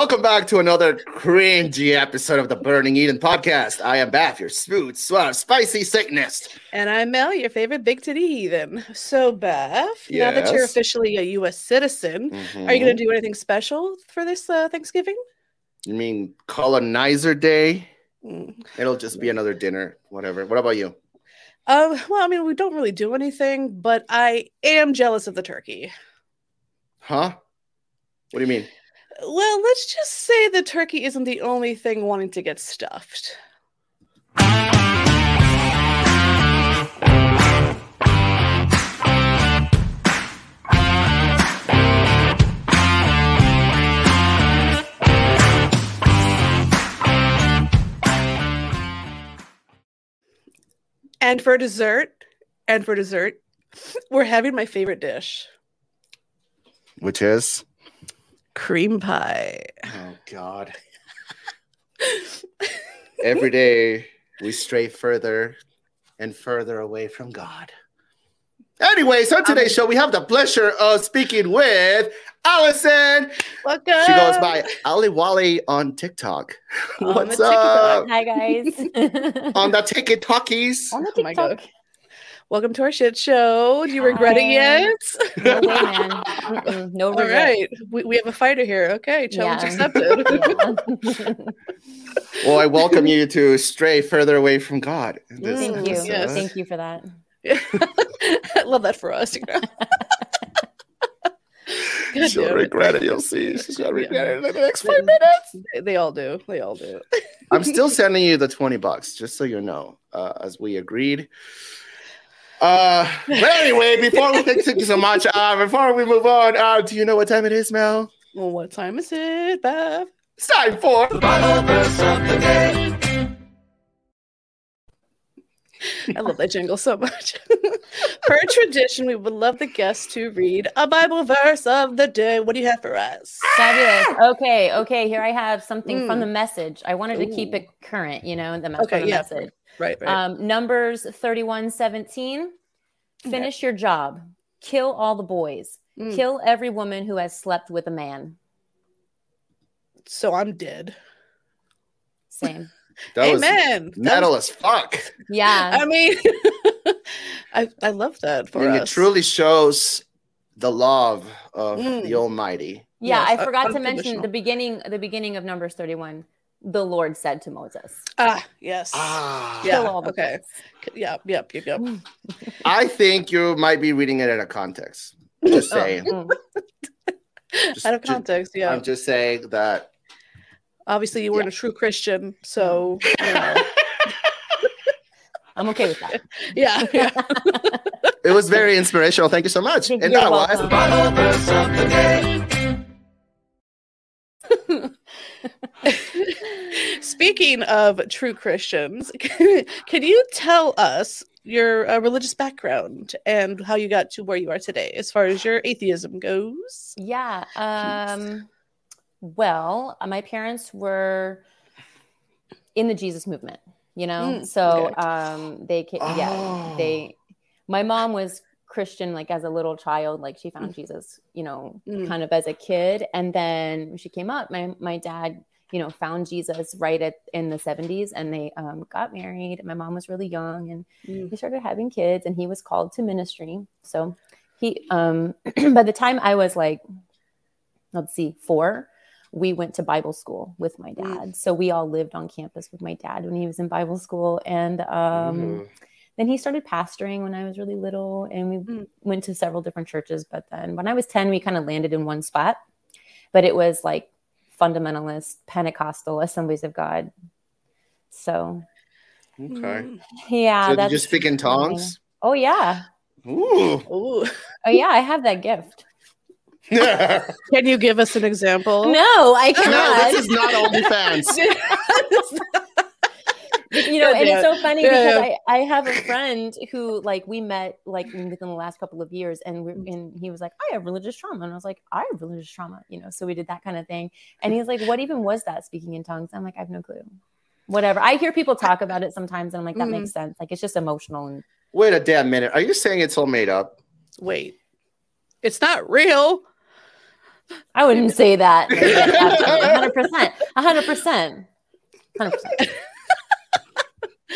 Welcome back to another cringy episode of the Burning Eden podcast. I am Baph, your smooth, suave, spicy Satanist. And I'm Mel, your favorite big titty heathen. So, Beth, now that you're officially a U.S. citizen, are you going to do anything special for this uh, Thanksgiving? You mean colonizer day? Mm. It'll just be another dinner, whatever. What about you? Um, well, I mean, we don't really do anything, but I am jealous of the turkey. Huh? What do you mean? Well, let's just say the turkey isn't the only thing wanting to get stuffed. And for dessert, and for dessert, we're having my favorite dish Which is? Cream pie. Oh, God. Every day we stray further and further away from God. Anyways, on today's um, show, we have the pleasure of speaking with Allison. Welcome. She goes by Alli Walli on TikTok. On What's the up? Hi guys. On the TikTokies. On the Oh my TikTok. God. Welcome to our shit show. Do you regret it yet? No way, man. Mm-mm, no regret. right. We, we have a fighter here. Okay. Challenge Yeah. accepted. Well, I welcome you to stray further away from God. this Thank you. Mm, yes. Thank you for that. I love that for us. God She'll damn it. regret it. You'll see. She's gonna regret it in the next They- five minutes. They, they all do. They all do. I'm still sending you the 20 bucks, just so you know, uh, as we agreed. Uh, but anyway, before we take you so much, uh, before we move on, uh, do you know what time it is, Mel? Well, what time is it, Bev? It's time for I love that jingle so much. per tradition, we would love the guests to read a Bible verse of the day. What do you have for us? Fabulous. Okay, okay. Here I have something from Mm. the message. I wanted to keep it current, you know, the, me- Okay, from the yeah. message. Right, right. Um, Numbers 31 17. Okay. Finish your job. Kill all the boys. Mm. Kill every woman who has slept with a man. so I'm dead. Same. that was Amen. That metal was- as fuck. Yeah. I mean, I I love that for and it us. truly shows the love of Mm. the Almighty. Yeah, Yes, I forgot to mention the beginning the beginning of Numbers 31. The Lord said to Moses, ah yes. Ah, Yeah, all the okay. boys. Yep, yep, yep, yep. I think you might be reading it out of context. Just Oh, saying. Just- Out of ju- context, yeah. I'm just saying that Obviously, you weren't a true Christian, so you know. I'm okay with that. yeah, yeah. it was very inspirational. Thank you so much. You're that welcome. Bible Speaking of true Christians, can you tell us your uh, religious background and how you got to where you are today, as far as your atheism goes? Yeah. Um, well, uh, my parents were in the Jesus movement, you know, Mm, so okay. um, they, Oh. yeah, they, my mom was Christian, like as a little child, like she found Jesus, you know, Mm. kind of as a kid. And then when she came up, my, my dad, you know, found Jesus right at in the 70s and they um, got married. My mom was really young and Mm. he started having kids and he was called to ministry. So he, um, by the time I was like, let's see, four, we went to Bible school with my Mm. dad. So we all lived on campus with my dad when he was in Bible school. And um, Mhm. then he started pastoring when I was really little, and we Mm. went to several different churches. But then when I was 10, we kind of landed in one spot, but it was like fundamentalist, Pentecostal Assemblies of God. So, Okay. Yeah. so did you that's- speak in tongues? Oh, yeah. Ooh. Ooh. Oh, yeah. I have that gift. Can you give us an example? No, I cannot. this is not OnlyFans. you know, and it's so funny Yeah, because yeah. I, I have a friend who like we met like within the last couple of years and we and he was like, I have religious trauma. And I was like, I have religious trauma, you know. So we did that kind of thing. And he's like, What even was that speaking in tongues? I'm like, I have no clue. Whatever. I hear people talk about it sometimes and I'm like, that Mhm. makes sense. Like it's just emotional and Wait a damn minute. Are you saying it's all made up? Wait, it's not real. I wouldn't say that. Hundred percent. hundred percent. Hundred percent.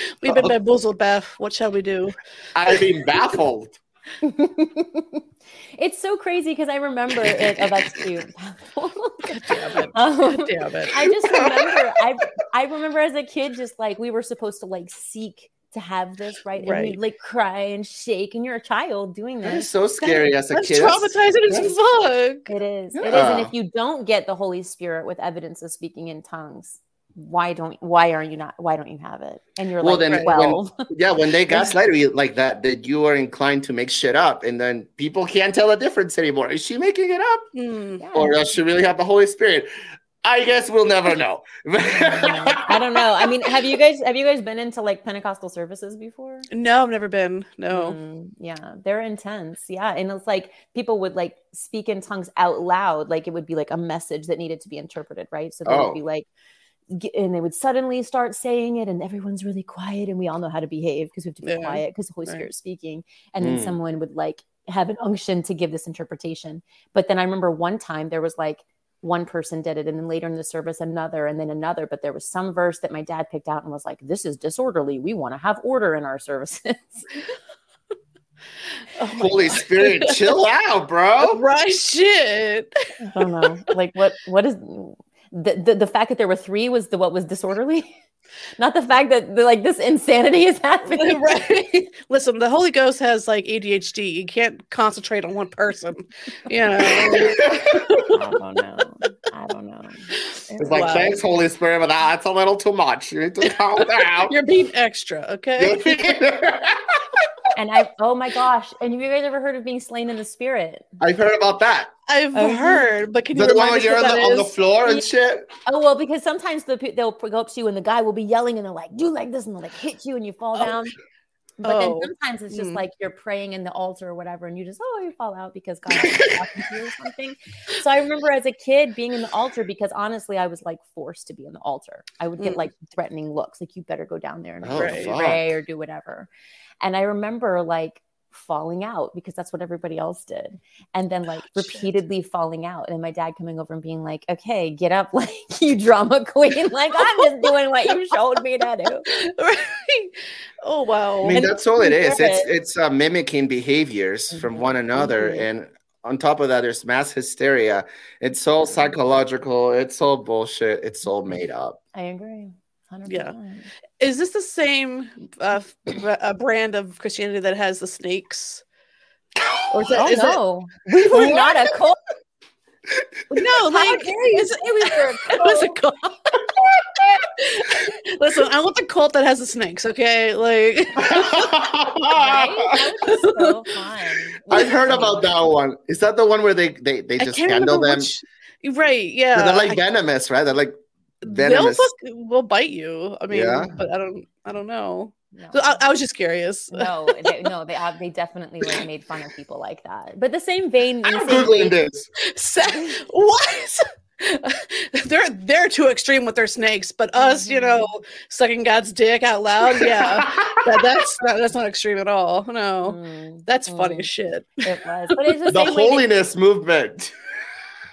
We've been bamboozled, Baph. What shall we do? I've been baffled. it's so crazy because I remember it. Oh, that's cute. God damn it. Um, God damn it. I just remember. I I remember as a kid, just like we were supposed to like seek to have this, right? And Right. we'd like cry and shake, and you're a child doing That is this. so scary as a That's kid. traumatizing as fuck. It is. It is. Yeah. And if you don't get the Holy Spirit with evidence of speaking in tongues, why don't why are you not why don't you have it? And you're Well, like then twelve. Yeah, when they gaslight you like that, that you are inclined to make shit up, and then people can't tell the difference anymore. Is she making it up, Hmm. Yeah. or does she really have the Holy Spirit? I guess we'll never know. I don't know. I mean, have you guys have you guys been into like Pentecostal services before? No, I've never been. No. Mm, yeah, they're intense. Yeah, and it's like people would like speak in tongues out loud, like it would be like a message that needed to be interpreted, right? So they Oh. would be like, g- and they would suddenly start saying it, and everyone's really quiet, and we all know how to behave because we have to be Yeah, quiet because the Holy right. Spirit's speaking, and then Mm. someone would like have an unction to give this interpretation. But then I remember one time there was like one person did it and then later in the service another and then another but there was some verse that my dad picked out and was like this is disorderly we want to have order in our services Oh Holy God. Spirit, chill out, bro. Right shit. I don't know. Like what what is the, the the fact that there were three was the what was disorderly? Not the fact that the, like this insanity is happening. right. Listen, the Holy Ghost has like ADHD. You can't concentrate on one person. You know. I don't know. I don't know. It's like, Wow. thanks, Holy Spirit, but that's a little too much. You need to calm down. You're being extra, okay? And I oh my gosh. And have you guys ever heard of being slain in the spirit? I've heard about that. I've Oh. heard, but can Is you that the one where you're on the, on the floor and shit? Oh well, because sometimes the pe- they'll go up to you and the guy will be yelling and they're like, do like this and they'll like hit you and you fall Oh. down. But then Oh. sometimes it's just Hmm. like you're praying in the altar or whatever, and you just oh you fall out because God talking to you or something. So I remember as a kid being in the altar because honestly I was like forced to be in the altar. I would get Mm. like threatening looks, like you better go down there and Oh, fuck. pray or do whatever. And I remember like falling out because that's what everybody else did. And then like Oh, shit. repeatedly falling out. And my dad coming over and being like, okay, get up, like you drama queen. Like I'm just doing what you showed me to do. right. Oh wow. I mean, And that's all it is. It's it's uh, mimicking behaviors from Mhm. one another, Mhm. and on top of that, there's mass hysteria. It's all psychological. It's all bullshit. It's all made up. I agree. 100%. Yeah. is this the same uh, f- uh, brand of Christianity that has the snakes? Or is that, Oh is it- no, we were not a cult. no, like dare you is say we were a it cult? called? Listen, I want the cult that has the snakes. Okay, like Right? So fun. I've heard about that one. Is that the one where they they, they just handle them? which- Right? Yeah, they're like I- venomous, right? They're like they'll fuck, will bite you. I mean, Yeah. but I don't, I don't know. No. So I, I was just curious. no, they, no, they have, they definitely like made fun of people like that. But the same vein, the I'm same googling vein, this. Sa- what? they're they're too extreme with their snakes, but us, you Mhm. know, sucking God's dick out loud, yeah, that, that's not, that's not extreme at all. No, Mm, that's funny mm, as shit. It was, but it's the, the same way. that- holiness movement.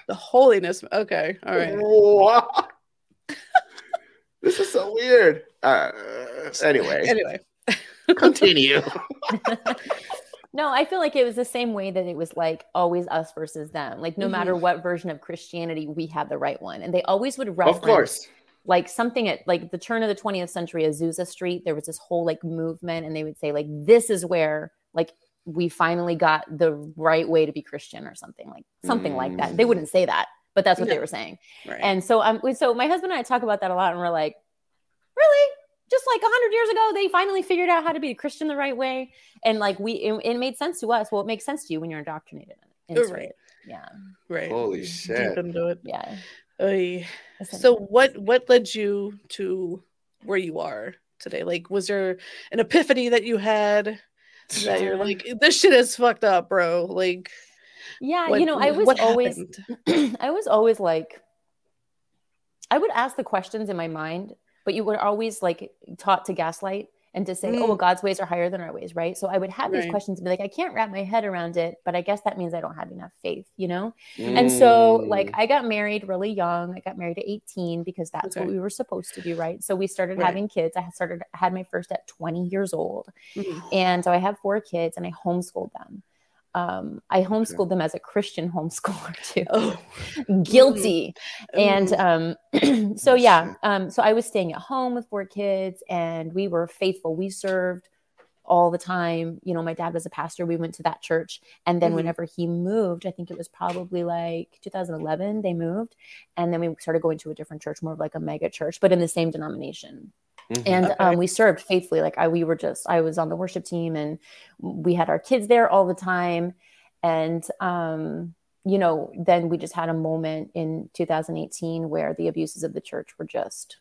The holiness. Okay, all right. What? This is so weird. Uh, anyway, Anyway, continue. no, I feel like it was the same way that it was like always us versus them. Like no Mhm. matter what version of Christianity, we had the right one, and they always would of reference course. like something at like the turn of the 20th century, Azusa Street. There was this whole like movement, and they would say like this is where like we finally got the right way to be Christian or something like something like that. They Mm. wouldn't say that, but that's what they were saying. right. And so um so my husband and I talk about that a lot and we're like, really? Just like a hundred years ago, they finally figured out how to be a Christian the right way. And like we it, it made sense to us. Well, it makes sense to you when you're indoctrinated into Right. it. Yeah. right. Holy Deep shit. into it. Yeah. Oy. So what what led you to where you are today? Like was there an epiphany that you had that you're like this shit is fucked up, bro? Like yeah, what- you know, I was always? I was always like I would ask the questions in my mind, but you were always like taught to gaslight and to say, Mm. oh, well, God's ways are higher than our ways, right? So I would have these questions and be like, I can't wrap my head around it, but I guess that means I don't have enough faith, you know? And so, like, Mm. I got married really young. I got married at 18 because that's what we were supposed to do, right? So we started Right. having kids. I started had my first at 20 years old, Mhm. and so I have four kids, and I homeschooled them. Um, I homeschooled them as a Christian homeschooler too. Oh, Guilty. And um, so Oh, yeah, um, so I was staying at home with four kids, and we were faithful. We served all the time. You know, my dad was a pastor. We went to that church, and then Mhm. whenever he moved, I think it was probably like 2011. They moved, and then we started going to a different church, more of like a mega church, but in the same denomination Mhm. and Okay. um, we served faithfully like I, we were just i was on the worship team and we had our kids there all the time. And um, you know then we just had a moment in 2018 where the abuses of the church were just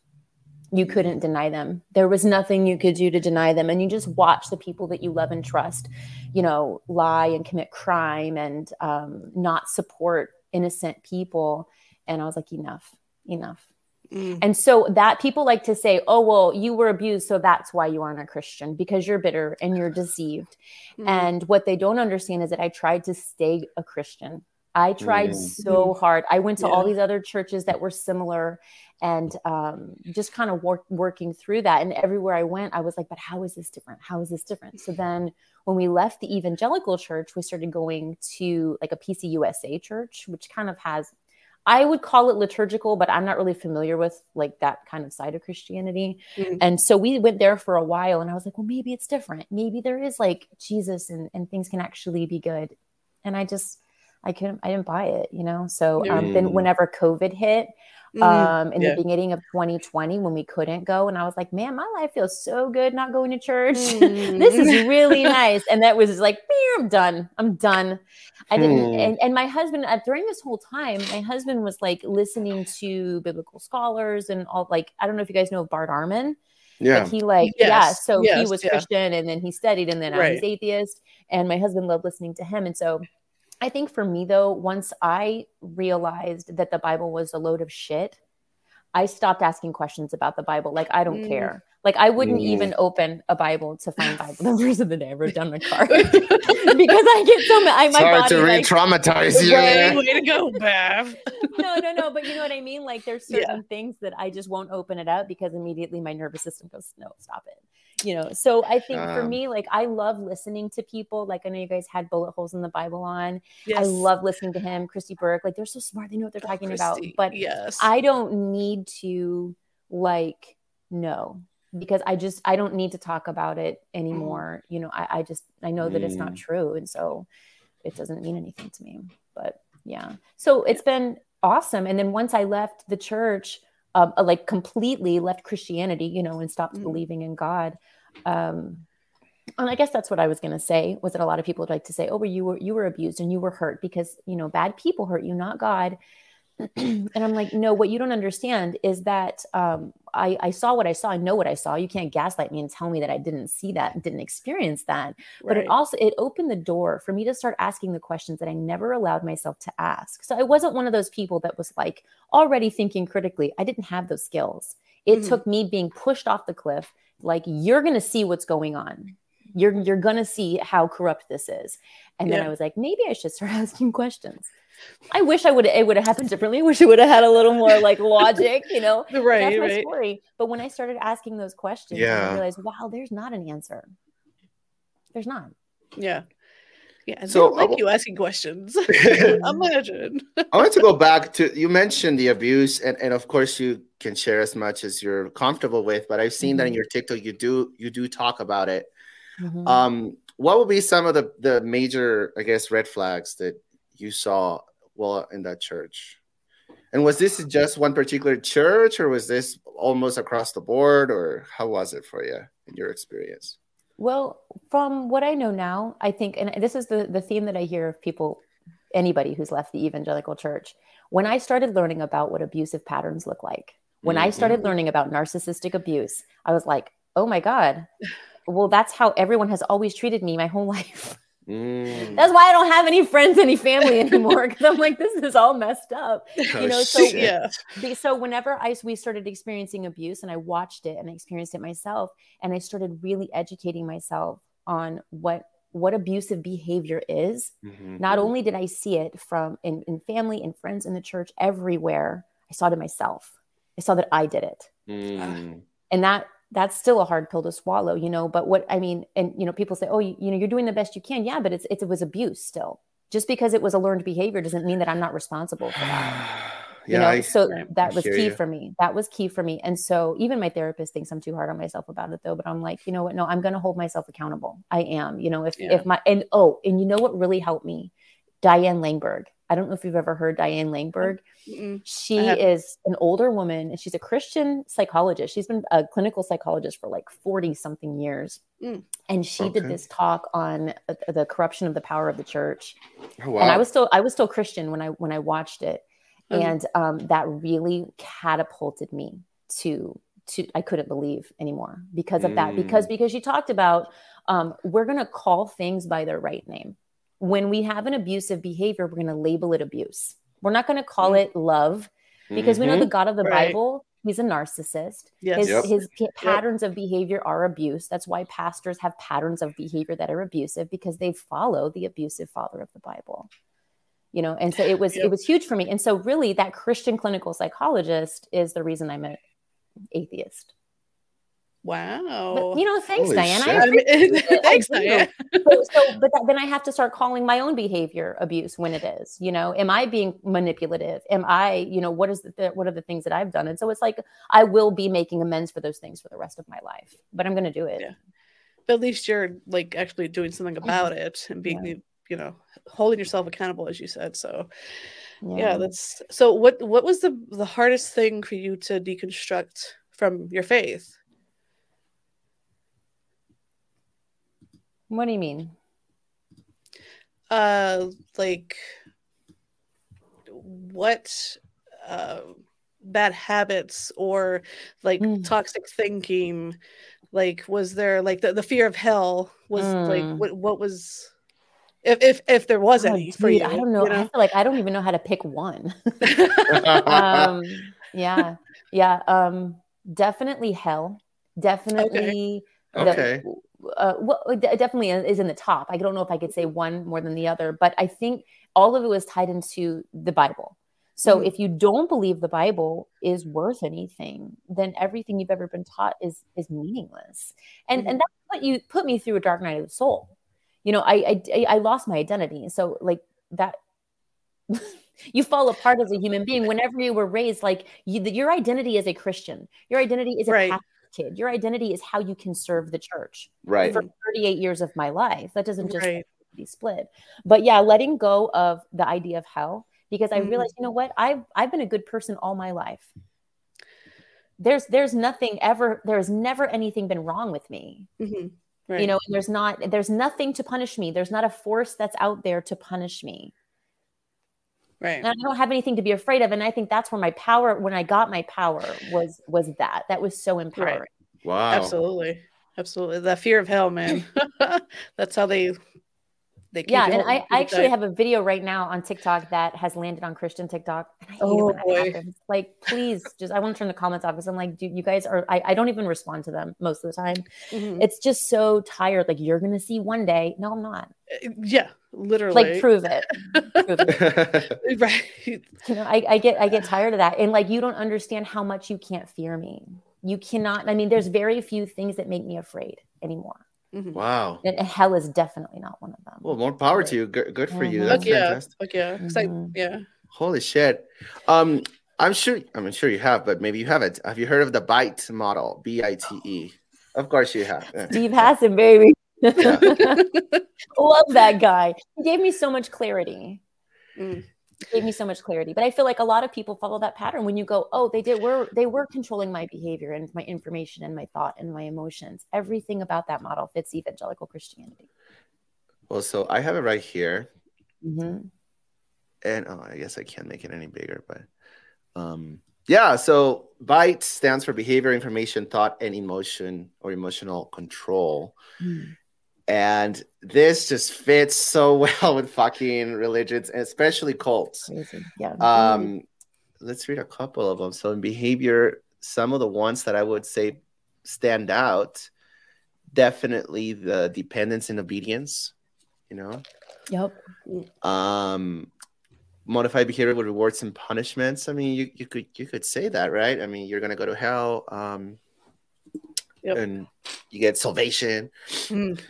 you couldn't deny them. There was nothing you could do to deny them. And you just watch the people that you love and trust you know lie and commit crime and um, not support innocent people. And i was like enough. Enough Mm. and so that people like to say, oh, well, you were abused, so that's why you aren't a Christian because you're bitter and you're deceived. Mm. And what they don't understand is that I tried to stay a Christian. I tried Mm. so hard. I went to all these other churches that were similar and um, just kind of work, working through that. And everywhere I went, I was like, but how is this different? How is this different? So then when we left the evangelical church, we started going to like a PCUSA church, which kind of has I would call it liturgical, but I'm not really familiar with like that kind of side of Christianity. Mhm. And so we went there for a while and I was like, well, maybe it's different. Maybe there is like Jesus and, and things can actually be good. And I just, I couldn't, I didn't buy it, you know? So um, then Mm. whenever COVID hit, Mm. um, in Yeah. the beginning of 2020 when we couldn't go, and I was like, man, my life feels so good not going to church. Mm. this is really nice. And that was like, "Meow, I'm done. I'm done. I didn't. Hmm. And, and my husband, uh, during this whole time, my husband was like listening to biblical scholars and all. Like, I don't know if you guys know Bart Ehrman. yeah. Like he like yeah. Yes, So he was yeah. Christian and then he studied and then now Right. he's atheist. And my husband loved listening to him. And so I think for me though, once I realized that the Bible was a load of shit, I stopped asking questions about the Bible. Like I don't Mm. care. Like I wouldn't Mm. even open a Bible to find Bible the verse of the day. I wrote down my card because I get so mad. I, my Sorry body to like, re-traumatize you. Way, way to go, Bev. no, no, no. But you know what I mean? Like there's Yeah. certain things that I just won't open it up because immediately my nervous system goes, no, stop it. You know, so I think for Um, me, like I love listening to people. Like I know you guys had bullet holes in the Bible on. Yes. I love listening to him, Kristi Burke. Like they're so smart. They know what they're Oh, talking about. But yes, I don't need to like know because I just I don't need to talk about it anymore. You know, I, I just I know that it's not Mm. true, and so it doesn't mean anything to me. But yeah, so it's been awesome. And then once I left the church, um, uh, like completely left Christianity, you know, and stopped Mhm. believing in God. Um, and I guess that's what I was going to say was that a lot of people would like to say, "Oh, well, you were you were abused and you were hurt because you know bad people hurt you, not God." and I'm like, no, what you don't understand is that um, I, I saw what I saw. I know what I saw. You can't gaslight me and tell me that I didn't see that, didn't experience that. But it also it opened the door for me to start asking the questions that I never allowed myself to ask. So I wasn't one of those people that was like already thinking critically. I didn't have those skills. It Mhm. took me being pushed off the cliff. Like you're gonna see what's going on. You're you're gonna see how corrupt this is. And then I was like, maybe I should start asking questions. I wish I would it would have happened differently. I wish it would have had a little more like logic, you know. Right, That's my right. story. But when I started asking those questions, Yeah. I realized, wow, there's not an answer. There's not. Yeah. Yeah. And So, so, like uh, you asking questions. Imagine. I want to go back to you mentioned the abuse, and, and of course you can share as much as you're comfortable with. But I've seen that in Mhm. your TikTok, you do you do talk about it. Mhm. Um, what would be some of the the major, I guess, red flags that you saw while in that church? And was this just one particular church, or was this almost across the board, or how was it for you in your experience? Well, from what I know now, I think, and this is the, the theme that I hear of people, anybody who's left the evangelical church. When I started learning about what abusive patterns look like, when I started Mhm. learning about narcissistic abuse, I was like, oh my God, well, that's how everyone has always treated me my whole life. Mm. That's why I don't have any friends, any family anymore. Because I'm like, this is all messed up. Oh, you know, so- yeah. So whenever I we started experiencing abuse, and I watched it and I experienced it myself, and I started really educating myself on what what abusive behavior is. Mhm. Not only did I see it from in, in family and friends in the church everywhere, I saw it in myself. I saw that I did it. Mm. and that that's still a hard pill to swallow you know but what i mean and you know people say oh you, you know you're doing the best you can. Yeah but it's, it was abuse still. Just because it was a learned behavior doesn't mean that i'm not responsible for that yeah, you know? I, so that I was key you. for me. That was key for me. And so even my therapist thinks i'm too hard on myself about it though but i'm like you know what? No i'm going to hold myself accountable. I am you know if Yeah. if my and oh and you know what really helped me? Diane langberg i don't know if you've ever heard diane langberg Mm-mm. she is an older woman and she's a Christian psychologist. She's been a clinical psychologist for like 40 something years. Mm. And she did this talk on uh, the corruption of the power of the church. oh, wow. And I was still I was still Christian when I when I watched it. Mhm. And um, that really catapulted me to to I couldn't believe anymore because of that. Because Mm. because she talked about um, we're gonna call things by their right name. When we have an abusive behavior, we're gonna label it abuse. We're not gonna call Mm. it love because we know the God of the Right. Bible, he's a narcissist. Yes. His, Yep. his p- patterns of behavior are abuse. That's why pastors have patterns of behavior that are abusive because they follow the abusive father of the Bible. You know, and so it was Yep. it was huge for me. And so really that Christian clinical psychologist is the reason I'm an atheist. Wow. But you know, thanks, Holy Diane. shit. I I mean, appreciate it. Thanks, do. Diane. so, so but that, then I have to start calling my own behavior abuse when it is. You know, am I being manipulative? Am I, you know, what is the, what are the things that I've done? And so it's like I will be making amends for those things for the rest of my life. But I'm going to do it. Yeah. But at least you're like actually doing something about mm-hmm. it and being, you know, holding yourself accountable, as you said. So yeah. that's so. What what was the the hardest thing for you to deconstruct from your faith? What do you mean? Uh, like what uh, bad habits or like Mm. toxic thinking? Like, was there like the, the fear of hell? Was like Mm. what what was if if if there was Oh, any for you? I don't know. you I feel like I don't even know how to pick one. Um, yeah, yeah. Um, definitely hell. Definitely. the- okay. Uh, well, it definitely is in the top. I don't know if I could say one more than the other, but I think all of it was tied into the Bible. So Mhm. if you don't believe the Bible is worth anything, then everything you've ever been taught is is meaningless. And Mhm. and that's what you put me through a dark night of the soul. You know, I I, I lost my identity. So like that. you fall apart as a human being whenever you were raised like you, your identity is a christian your identity is a Right. Catholic kid your identity is how you can serve the church Right. for 38 years of my life. That doesn't just Right. be split. But yeah, letting go of the idea of hell because I Mhm. realized, you know what? I've I've been a good person all my life. There's there's nothing ever there's never anything been wrong with me. Mhm. Right. You know, and there's not there's nothing to punish me. There's not a force that's out there to punish me. Right. And I don't have anything to be afraid of. And I think that's where my power, when I got my power, was was that. That was so empowering. Wow. Absolutely. Absolutely. The fear of hell, man. That's how they they keep yeah and holding i actually tight. have a video right now on tiktok that has landed on christian tiktok i Oh, boy. like please just i want to turn the comments off because i'm like dude you guys are I, I don't even respond to them most of the time Mhm. it's just so tired like you're gonna see one day no i'm not yeah, literally. like prove it prove it right. you know I, I get i get tired of that and like you don't understand how much you can't fear me you cannot i mean there's very few things that make me afraid anymore Mhm. wow. and, and hell is definitely not one of them Well, more power to you. Good, good for you. Mhm. That's Fuck yeah. fantastic. Fuck yeah. 'Cause I- Mhm. yeah. Holy shit. Um, I'm sure. I'm sure you have, but maybe you haven't. Have you heard of the Bite model? B I T E. Of course you have. Yeah. Steve Hassan, baby. Yeah. Love that guy. He gave me so much clarity. Mm. Gave me so much clarity. But I feel like a lot of people follow that pattern when you go, oh, they did were they were controlling my behavior and my information and my thought and my emotions. Everything about that model fits evangelical Christianity. Well, so I have it right here, Mhm. and oh, I guess I can't make it any bigger, but um, yeah. So BITE stands for behavior, information, thought, and emotion or emotional control. Mm. And this just fits so well with fucking religions, and especially cults. Crazy. Yeah. Um, let's read a couple of them. So in behavior, some of the ones that I would say stand out, definitely the dependence and obedience. You know, yep. um, modified behavior with rewards and punishments. I mean, you, you could you could say that, right? I mean, you're gonna go to hell, um, Yep. and you get salvation. Mm.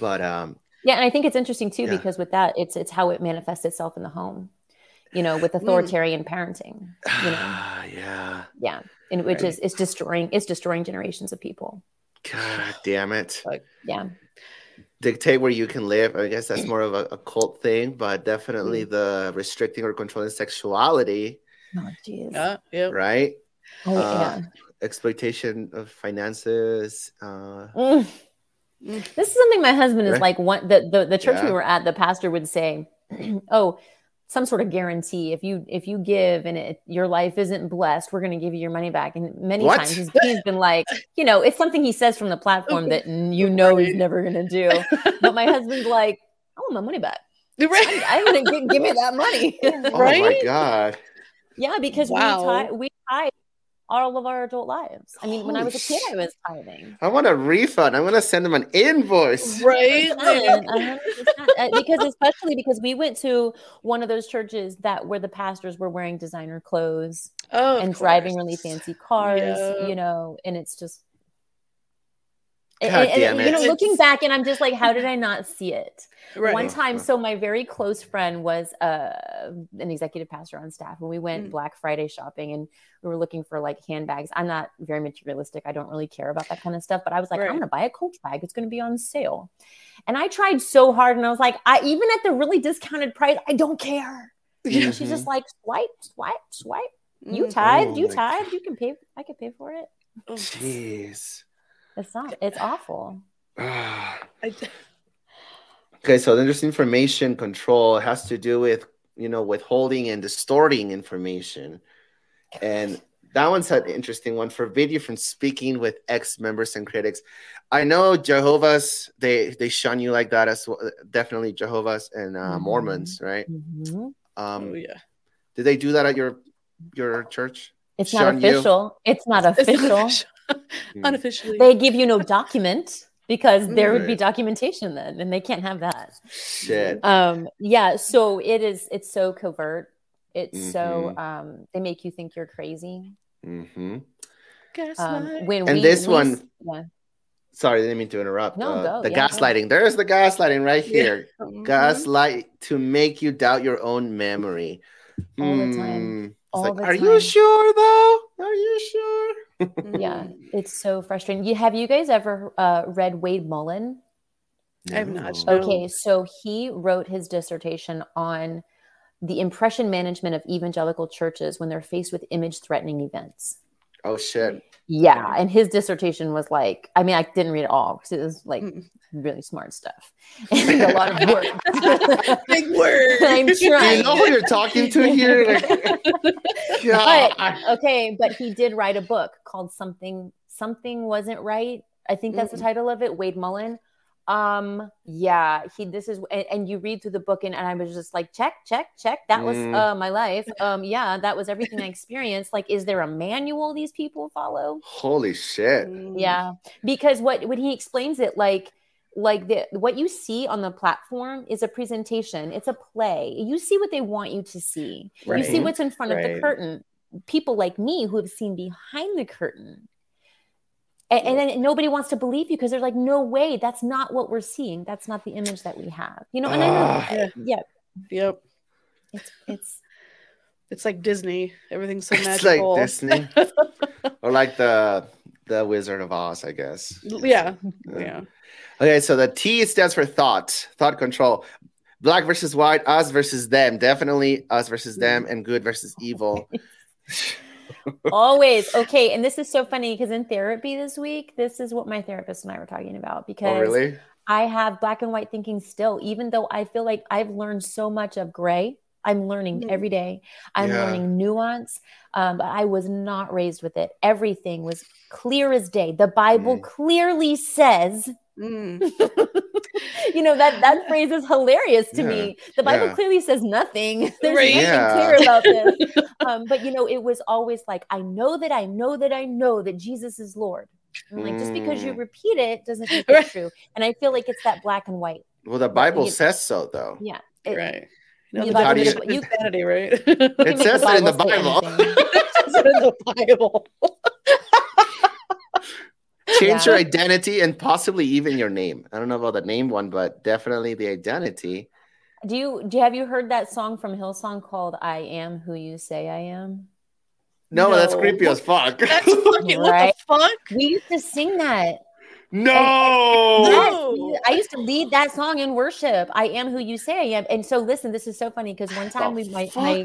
But um, Yeah, and I think it's interesting too Yeah. because with that, it's it's how it manifests itself in the home. You know, with authoritarian parenting. You know, yeah, yeah, and which Right. is it's destroying it's destroying generations of people. God damn it. Yeah, dictate where you can live. I guess that's more of a, a cult thing, but definitely Mm. the restricting or controlling sexuality, oh jeez, Yeah, yeah. right? oh uh, Exploitation of finances. Uh. Mm. This is something my husband is Right. like. One the the, the church we were at, the pastor would say, "Oh." Some sort of guarantee. If you if you give and it, your life isn't blessed, we're going to give you your money back. And many What? times he's, he's been like, you know, it's something he says from the platform that you know he's never going to do. But my husband's like, I want my money back. Right. I, I wouldn't give, give me that money. oh my god. yeah, because Wow. we tithe, we tithe all of our adult lives. I mean, when I was a kid, I was tithing. I want a refund. I'm gonna send them an invoice. Right. And 100%, uh, because especially because we went to one of those churches that where the pastors were wearing designer clothes Oh, and driving really fancy cars, Yeah. you know, and it's just and- God and- damn and, you know, it. looking back, and I'm just like, how did I not see it? Right. One time, so my very close friend was uh, an executive pastor on staff, and we went Mm. Black Friday shopping, and we were looking for like handbags. I'm not very materialistic; I don't really care about that kind of stuff. But I was like, Right. I'm going to buy a Coach bag; it's going to be on sale. And I tried so hard, and I was like, I even at the really discounted price, I don't care. And she's just like, swipe, swipe, swipe. You Mm. tithe, Oh you tithe, you can pay. I can pay for it. Jeez. It's not. It's awful. Okay, so then there's information control. It has to do with you know withholding and distorting information, and that one's an interesting one. Forbid you from speaking with ex-members and critics. I know Jehovah's they they shun you like that as well. Definitely Jehovah's and uh, Mhm. Mormons, right? Mhm. Um, oh yeah. did they do that at your your church? It's not Shun you. official. It's not official. Unofficially. they give you no document because there would be documentation then and they can't have that Shit. um yeah so it is it's so covert it's so Mhm. um they make you think you're crazy Mm-hmm. um when And we, this we- one- yeah. Sorry, I didn't mean to interrupt. No, Uh, go. the Yeah, go. gaslighting. There's the gaslighting right Yeah. here. Mhm. Gaslight to make you doubt your own memory. All the time. Hmm. All like, the are you sure though? Are you sure? Yeah it's so frustrating you have you guys ever uh read wade mullen I have not, No. no. okay so he wrote his dissertation on the impression management of evangelical churches when they're faced with image threatening events Oh shit. Yeah, and his dissertation was like, I mean, I didn't read it all because it was like Mm. really smart stuff and a lot of work. Big word. I'm Do you know who you're talking to here? Like, But okay, but he did write a book called Something Something Wasn't Right. I think that's the Mm. title of it. Wade Mullen. Um, yeah, he this is and, and you read through the book and, and I was just like, check, check, check. That was Mm. uh my life. Um, yeah, that was everything I experienced. Like, is there a manual these people follow? Holy shit. Yeah because what when he explains it like like the what you see on the platform is a presentation it's a play you see what they want you to see you see what's in front of the curtain people like me who have seen behind the curtain and, and then nobody wants to believe you because they're like no way that's not what we're seeing that's not the image that we have you know and i know Ah. Yeah. yeah Yep. it's it's It's like Disney. Everything's so magical. It's like Disney. or like the the Wizard of Oz, I guess. yeah. Yeah. Okay, so the T stands for thought, thought control. Black versus white, us versus them. Definitely us versus them, and good versus evil. Always okay and this is so funny because in therapy this week this is what my therapist and i were talking about because oh, really? I have black and white thinking still, even though I feel like I've learned so much of gray. I'm learning Mhm. every day. I'm Yeah. learning nuance. Um, but I was not raised with it. Everything was clear as day. The Bible Mm. clearly says Mm. you know that that phrase is hilarious to Yeah. me. The Bible Yeah. clearly says nothing. There's Right. nothing Yeah. clear about this. Um, but you know, it was always like, I know that I know that I know that Jesus is Lord. And like just because you Mm. repeat it doesn't make Right. it true. And I feel like it's that black and white. Well, the Bible you- says so, though. Yeah. It, right. You know, You the How do definition you- of insanity, right? It says make it in the say Bible. anything. It's in the Bible. Change Yeah. your identity and possibly even your name. I don't know about the name one, but definitely the identity. Do you do you, have you heard that song from Hillsong called "I Am Who You Say I Am"? No, that's No. creepy as fuck. That's fucking Right. what the fuck? We used to sing that. no. Yes, No. I used to lead that song in worship. I am who you say I am. And so listen, this is so funny because one time The we my, my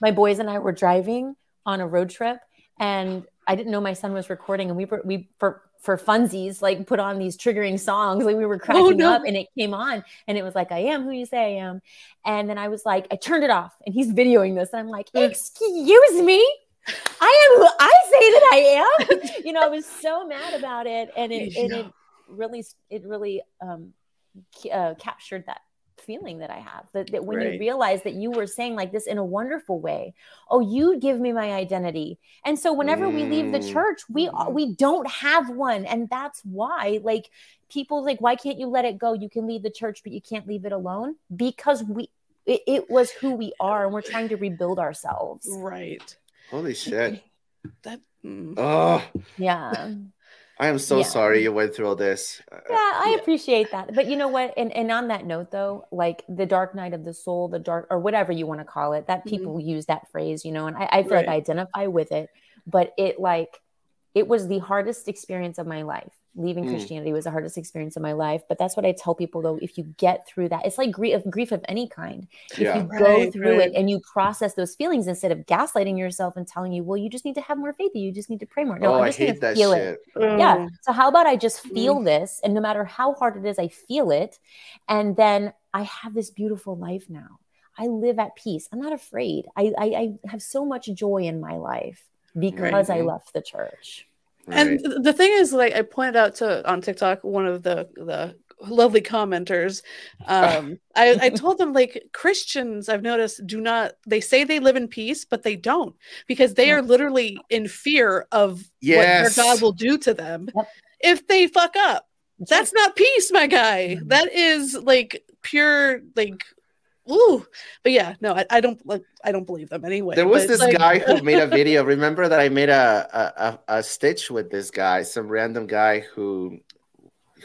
my boys and I were driving on a road trip and I didn't know my son was recording and we were we for for funsies like put on these triggering songs like we were cracking Oh, no. up and it came on and it was like I am who you say I am. And then I was like I turned it off and he's videoing this and I'm like excuse me? I am who I say that I am? You know I was so mad about it and it, and it really it really um uh, captured that feeling that I have that, that when Right. you realize that you were saying like this in a wonderful way oh you give me my identity and so whenever we leave the Mm. church we Mhm. we don't have one and that's why like people like why can't you let it go you can leave the church but you can't leave it alone because we it, it was who we are and we're trying to rebuild ourselves Right. Holy shit. That. mm. Oh, yeah I am so Yeah. sorry you went through all this. Yeah i Yeah. appreciate that but you know what and, and on that note though like the dark night of the soul the dark or whatever you want to call it that Mhm. people use that phrase you know and i, I feel like i identify with it but it like it was the hardest experience of my life leaving Mm. christianity was the hardest experience of my life but that's what i tell people though if you get through that it's like grief, of grief of any kind if Yeah. you go through right. it and you process those feelings instead of gaslighting yourself and telling you well you just need to have more faith you just need to pray more no oh, i'm just going hate to that feel it shit. yeah. Mm. So how about I just Mm. feel this, and no matter how hard it is, I feel it, and then I have this beautiful life now. I live at peace. I'm not afraid. I I, I have so much joy in my life because I Mhm. left the church. And Right. th- the thing is, like I pointed out to on TikTok, one of the the lovely commenters, um, I, I told them like Christians, I've noticed, do not. They say they live in peace, but they don't because they are literally in fear of Yes. what their God will do to them if they fuck up. That's not peace, my guy. Mhm. That is like pure like. Ooh, but yeah, no, I, I don't like. I don't believe them anyway. There was this like- guy who made a video. Remember that I made a, a, a, stitch with this guy, some random guy who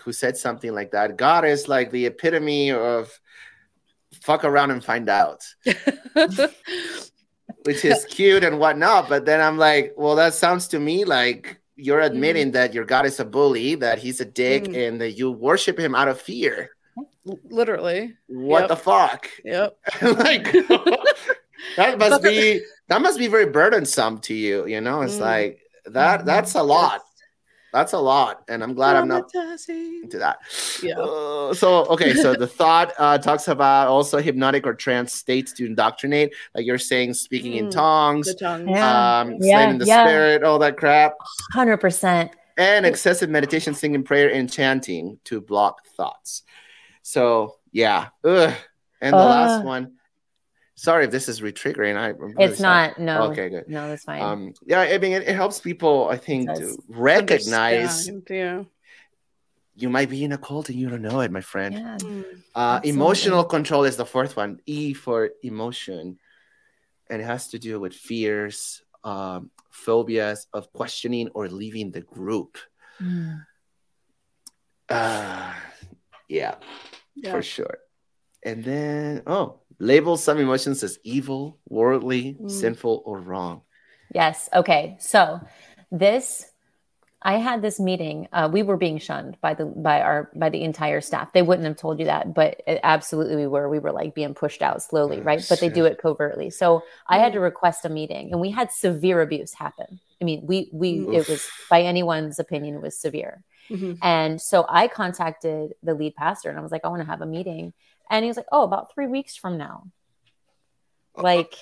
who said something like that. God is like the epitome of fuck around and find out, which is cute and whatnot. But then I'm like, well, that sounds to me like you're admitting that your God is a bully, that he's a dick, Mm. and that you worship him out of fear. Literally. What Yep. the fuck? Yep. like that must be that must be very burdensome to you you know it's Mm. like that that's a lot that's a lot and i'm glad i'm not Traumatizing. into that Yeah. Uh, so okay so the thought uh, talks about also hypnotic or trance states to indoctrinate like you're saying speaking in Mm. tongues The tongue. Yeah. um Yeah, slain in the yeah. spirit all that crap Hundred percent. and excessive meditation singing prayer and chanting to block thoughts so yeah Ugh. and the last one sorry if this is retriggering I, I'm really It's sorry. not. No. okay good No, that's fine. um yeah i mean it, it helps people i think to recognize Yeah. you might be in a cult and you don't know it my friend yeah. Mm. uh emotional control is the fourth one e for emotion and it has to do with fears um phobias of questioning or leaving the group Mm. uh yeah Yeah. for sure and then oh label some emotions as evil worldly Mm. sinful or wrong Yes. Okay. So this, I had this meeting. Uh, we were being shunned by the by our by the entire staff. They wouldn't have told you that, but it, absolutely we were. We were like being pushed out slowly, Oh, right? But they do it covertly. So I had to request a meeting, and we had severe abuse happen. I mean, we we it was by anyone's opinion, it was severe. Mhm. And so I contacted the lead pastor, and I was like, I want to have a meeting, and he was like, Oh, about three weeks from now. Like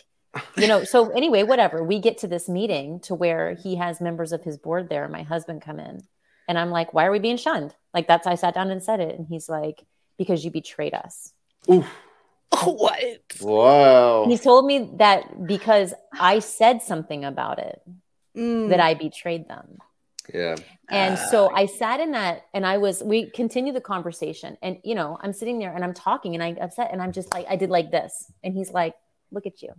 you know so anyway whatever we get to this meeting to where he has members of his board there and my husband come in and i'm like why are we being shunned like that's i sat down and said it and he's like because you betrayed us. Oof. what? Whoa. He told me that because I said something about it, Mm. that I betrayed them. Yeah. And ah. so I sat in that and I was, we continued the conversation. And, you know, I'm sitting there and I'm talking and I'm upset and I'm just like, I did like this. And he's like, look at you.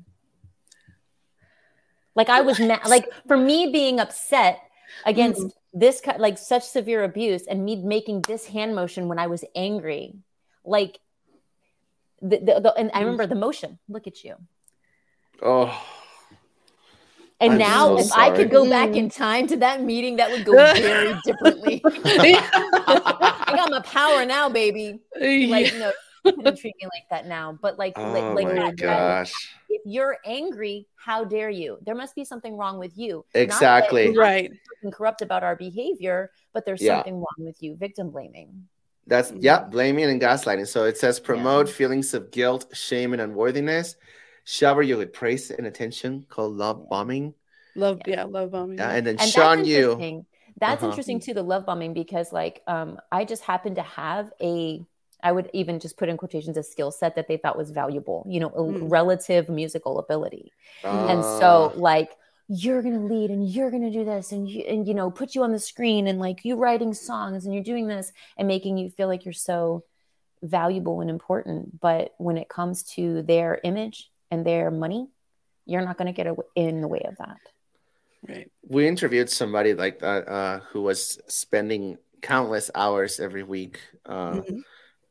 Like I was mad, like for me being upset against mm-hmm. this, ki- like such severe abuse and me making this hand motion when I was angry, like, the, the, the and I mm-hmm. remember the motion. Look at you. Oh. And I'm now, so if I could go back in time to that meeting, that would go very differently. I got my power now, baby. Like, no, you couldn't treat me like that now. But like, like, Oh like my that, that- gosh. if you're angry, how dare you? There must be something wrong with you. Exactly. we're right. fucking corrupt about our behavior, but there's Yeah. something wrong with you. Victim blaming. That's Mm. yeah, blaming and gaslighting. So it says promote feelings of guilt, shame, and unworthiness. Shower you with praise and attention, called love bombing. Love, yeah, love bombing. Yeah, and then And shun that's you. interesting. That's Uh-huh. interesting too, the love bombing, because like um, I just happened to have a I would even just put in quotations a skill set that they thought was valuable, you know, a Mm. relative musical ability. and so like you're gonna lead and you're gonna do this and you and you know put you on the screen and like you writing songs and you're doing this and making you feel like you're so valuable and important but when it comes to their image and their money you're not going to get a- in the way of that Right. we interviewed somebody like that uh, who was spending countless hours every week uh, Mhm.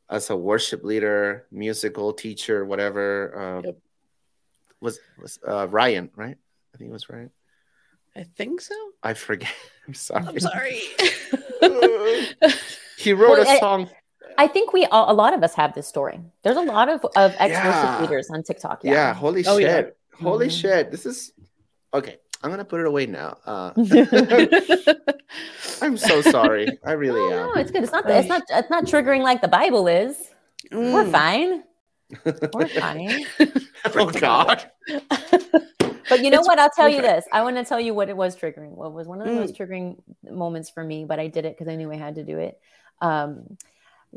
as a worship leader, musical teacher, whatever. Uh, Yep. Was was uh, Ryan right? I think it was Ryan. I think so. I forget. I'm sorry. I'm sorry. He wrote Well, a I- song. I think we all, a lot of us have this story there's a lot of of ex-worship Yeah. leaders on tiktok Yeah. yeah, holy Oh, yeah. shit. Holy Mhm. shit. This is okay. I'm gonna put it away now. Uh, I'm so sorry. I really Oh, am. no, it's good. It's not. It's not. It's not triggering like the Bible is. We're Mm. fine. We're fine. oh God. But you know It's what? I'll tell you this. I want to tell you what it was triggering. What was one of the Mm. most triggering moments for me, but I did it because I knew I had to do it. Um,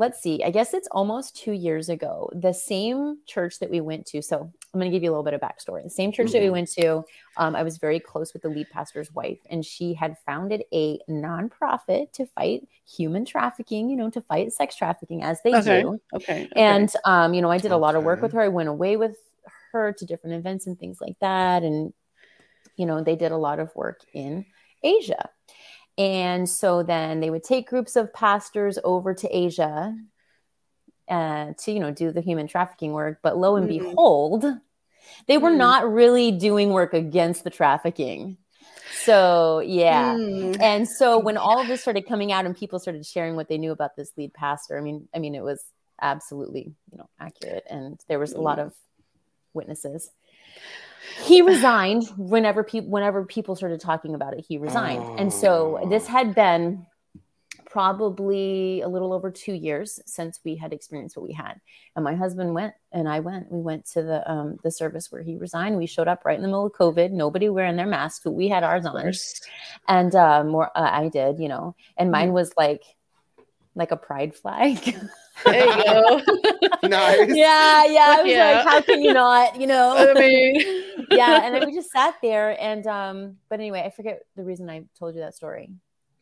let's see. I guess it's almost two years ago. The same church that we went to. So I'm going to give you a little bit of backstory. The same church that we Mhm. went to. Um, I was very close with the lead pastor's wife, and she had founded a nonprofit to fight human trafficking. You know, to fight sex trafficking as they okay. do. okay. Okay. And um, you know, I did a lot of work with her. I went away with her to different events and things like that. And you know, they did a lot of work in Asia. And so then they would take groups of pastors over to Asia uh, to, you know, do the human trafficking work. But lo and Mhm. behold, they were Mm. not really doing work against the trafficking. So, yeah. Mm. And so when all of this started coming out and people started sharing what they knew about this lead pastor, I mean, I mean, it was absolutely, you know, accurate, and there was a lot of witnesses. He resigned whenever people whenever people started talking about it. He resigned, and so this had been probably a little over two years since we had experienced what we had. And my husband went, and I went. We went to the um, the service where he resigned. We showed up right in the middle of COVID. Nobody wearing their masks, but we had ours on and uh, more uh, i did you know and mine was like like a pride flag There you go. Nice. yeah yeah i was yeah. like how can you not you know I mean, yeah and then we just sat there and um but anyway i forget the reason i told you that story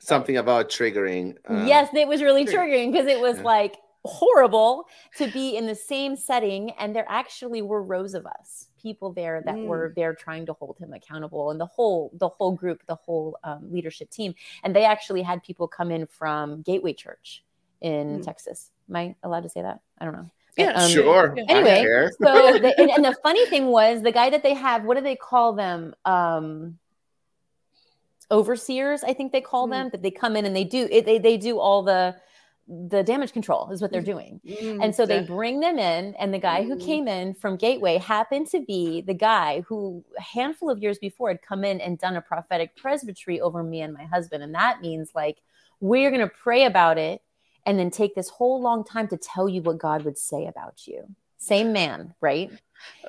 Something about triggering. uh, yes it was really triggering because it was Yeah. like horrible to be in the same setting and there actually were rows of us people there that Mm. were there trying to hold him accountable and the whole the whole group the whole um, leadership team and they actually had people come in from gateway church in Mm. texas am i allowed to say that i don't know Yeah, um, Sure. Yeah. I don't Anyway, so the, and, and the funny thing was the guy that they have what do they call them um overseers i think they call Hmm. them that they come in and they do it, they, they do all the the damage control is what they're doing. Mm, and so they bring them in and the guy who Mhm. came in from gateway happened to be the guy who a handful of years before had come in and done a prophetic presbytery over me and my husband. And that means like we're going to pray about it and then take this whole long time to tell you what god would say about you same man, right?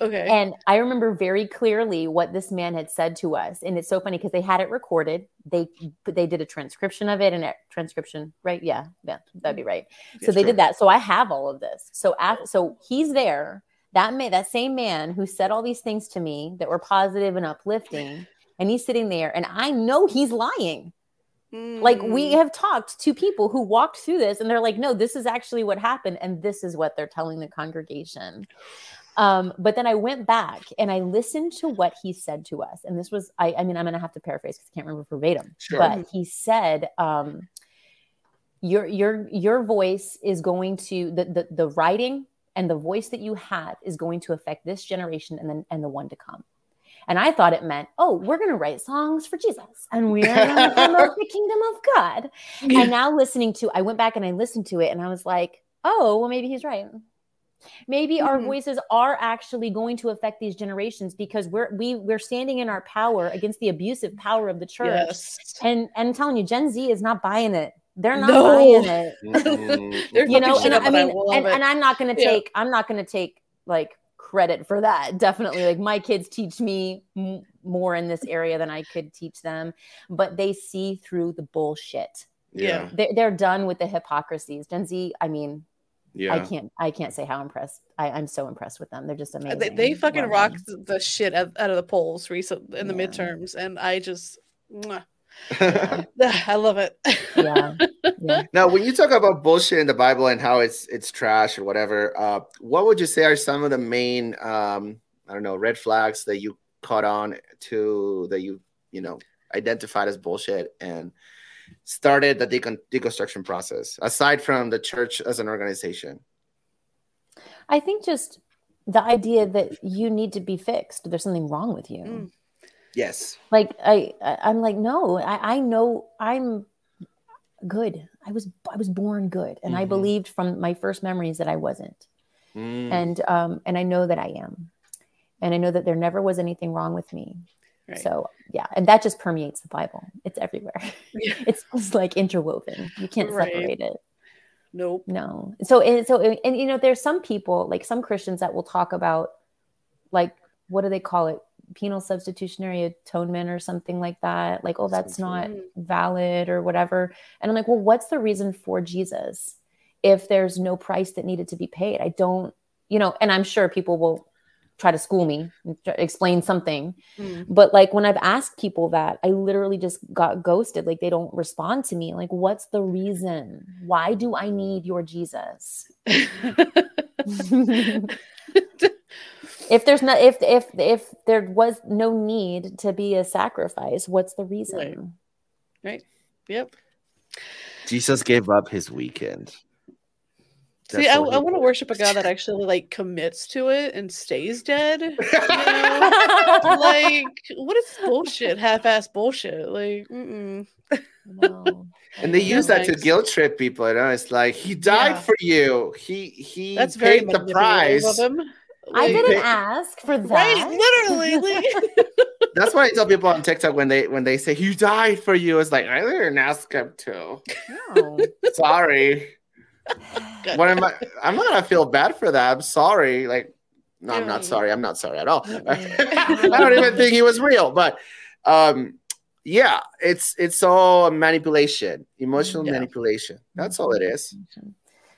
Okay. And I remember very clearly what this man had said to us, and it's so funny because they had it recorded. They they did a transcription of it, and a transcription, right? Yeah, yeah, that'd be right. So they sure. did that. So I have all of this. So af- so he's there. That man, that same man who said all these things to me that were positive and uplifting, and he's sitting there, and I know he's lying. Like we Mm. have talked to people who walked through this, and they're like, "No, this is actually what happened, and this is what they're telling the congregation." Um, but then I went back and I listened to what he said to us, and this was, I, I mean, I'm going to have to paraphrase because I can't remember verbatim, Sure. but he said, um, "Your your your voice is going to the the the writing and the voice that you have is going to affect this generation and then and the one to come." And I thought it meant, oh, we're going to write songs for Jesus and we're going to promote the kingdom of God. And now listening to, I went back and I listened to it and I was like, oh, well, maybe he's right. Maybe our Mhm. voices are actually going to affect these generations because we're we we're standing in our power against the abusive power of the church. Yes. And and I'm telling you, Gen Z is not buying it. They're not No. buying it. They're You know, and I and I mean, and, and I'm not gonna Yeah. take, I'm not gonna take like credit for that. Definitely, like my kids teach me m- more in this area than I could teach them, but they see through the bullshit. Yeah. They're, they're done with the hypocrisies. Gen Z, I mean, Yeah. I can't, I can't say how impressed. I, I'm so impressed with them. They're just amazing. They, they fucking Love rocked the shit out, out of the polls recent in the Yeah. midterms, and I just, mwah. Yeah. I love it. Yeah, yeah. now, when you talk about bullshit in the Bible and how it's it's trash or whatever, uh, what would you say are some of the main, um, I don't know, red flags that you caught on to that you you know identified as bullshit and started the decon- deconstruction process aside from the church as an organization? I think just the idea that you need to be fixed. There's something wrong with you. Mm. Yes. like I, I i'm like no I, I know i'm good i was i was born good and i Mhm. believed from my first memories that i wasn't Mm. and um and i know that i am and i know that there never was anything wrong with me Right. so yeah and that just permeates the bible it's everywhere Yeah. it's, it's like interwoven you can't Right. separate it Nope. no so and so and, and you know there's some people like some christians that will talk about like what do they call it penal substitutionary atonement or something like that like oh that's not Mm. valid or whatever. And i'm like well what's the reason for jesus if there's no price that needed to be paid? I don't you know and i'm sure people will try to school me and try to explain something. Mm. but like when i've asked people that i literally just got ghosted. Like they don't respond to me. Like what's the reason? Why do i need your jesus if there's not if if if there was no need to be a sacrifice what's the reason Right? yep. Jesus gave up his weekend. See, I, I want to worship a God that actually like commits to it and stays dead. You know? like, what is bullshit? Half-ass bullshit. Like, mm-mm. no. And they use that to guilt trip people. You know, it's like he died Yeah. for you. He he that's very paid the price. of him. I didn't Hey. ask for that Right, literally. That's why I tell people on TikTok when they when they say he died for you, it's like I didn't ask him to. no. Sorry. What am I? I'm not gonna feel bad for that. I'm sorry. Like, no, I'm not sorry. I'm not sorry at all. I don't even think he was real. But um, yeah, it's it's all manipulation, emotional Yeah. manipulation. That's all it is.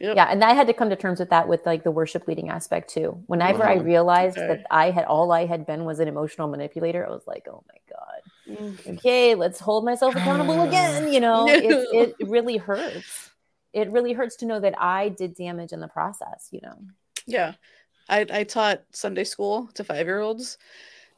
Yep. yeah and i had to come to terms with that with like the worship leading aspect too whenever i realized Okay. that i had all i had been was an emotional manipulator i was like oh my god Mm. okay let's hold myself accountable again you know No. it's, it really hurts it really hurts to know that i did damage in the process you know Yeah. I, I taught Sunday school to five year olds.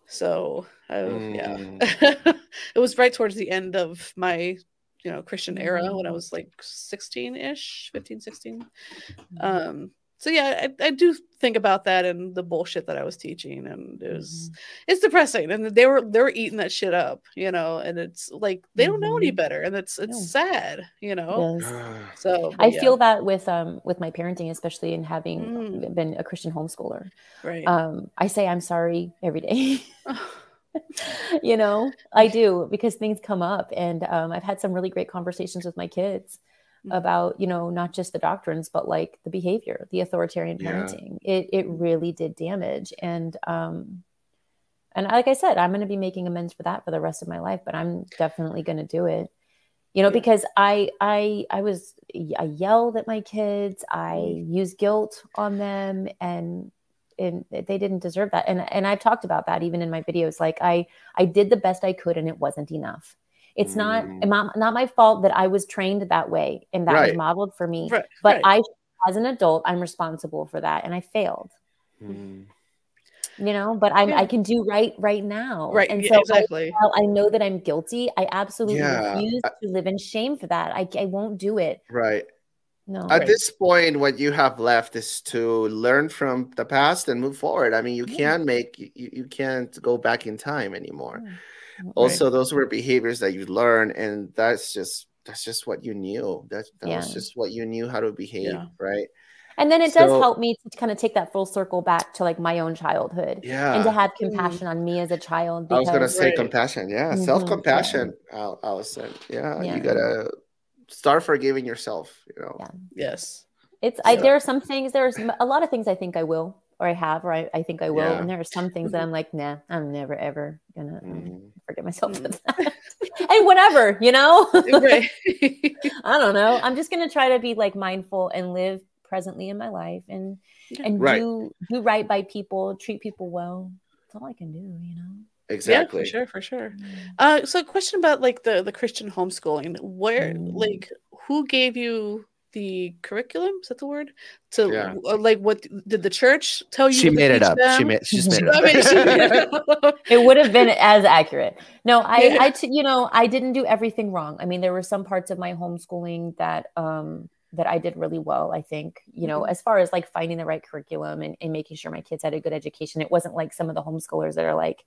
So, I, Mm. yeah. it was right towards the end of my, you know, Christian era when I was like 16 ish, 15, 16. Mm-hmm. Um, so yeah, I, I do think about that and the bullshit that I was teaching, and it was Mm-hmm. it's depressing. And they were they were eating that shit up, you know, and it's like they don't know any Mhm. better, and it's it's No. sad, you know. Yes. So I yeah, feel that with um with my parenting, especially in having Mm. been a Christian homeschooler. right. Um, I say I'm sorry every day. you know, I do because things come up, and um, I've had some really great conversations with my kids about you know not just the doctrines but like the behavior the authoritarian Yeah. parenting it it really did damage and um and like i said i'm going to be making amends for that for the rest of my life but i'm definitely going to do it you know Yeah. because i i i was i yelled at my kids i Mm-hmm. used guilt on them and and they didn't deserve that and and i've talked about that even in my videos like i i did the best i could and it wasn't enough it's not Mm. not not my fault that i was trained that way and that Right. was modeled for me Right, but right. i as an adult i'm responsible for that and i failed Mm. you know but i'm Yeah. i can do right right now right. and yeah, so exactly. while I know that I'm guilty. I absolutely Yeah. refuse to live in shame for that. I, I won't do it. Right. No. At Right. this point, what you have left is to learn from the past and move forward. I mean, you Yeah. can't make you, you can't go back in time anymore. Mm. Also, those were behaviors that you learned, and that's just that's just what you knew. That that was just what you knew how to behave, Yeah. right? And then it does So- help me to kind of take that full circle back to like my own childhood Yeah. and to have compassion on me as a child. I was gonna say Right. compassion. Yeah, Mhm, self compassion, Al Allison. Yeah, Yeah. you gotta start forgiving yourself. You know. Yeah. Yes. It's I there are some things there's a lot of things I think I will or I have or I, I think I will Yeah. and there are some things that I'm like nah I'm never ever gonna um, Mhm. forget myself Mm. that and whatever you know right. I don't know I'm just gonna try to be like mindful and live presently in my life and and Right. do do right by people treat people well that's all I can do you know Exactly. Yeah, for sure, for sure. Uh, so a question about like the the Christian homeschooling. Where Mm. like who gave you the curriculum? Is that the word? To Yeah. uh, like what did the church tell you? She to made it up. She them? made. She made I she made it it up. up. it would have been as accurate. No, I, Yeah. I, t- you know, I didn't do everything wrong. I mean, there were some parts of my homeschooling that, um, that I did really well. I think, you know, Mhm. as far as like finding the right curriculum and, and making sure my kids had a good education, it wasn't like some of the homeschoolers that are like,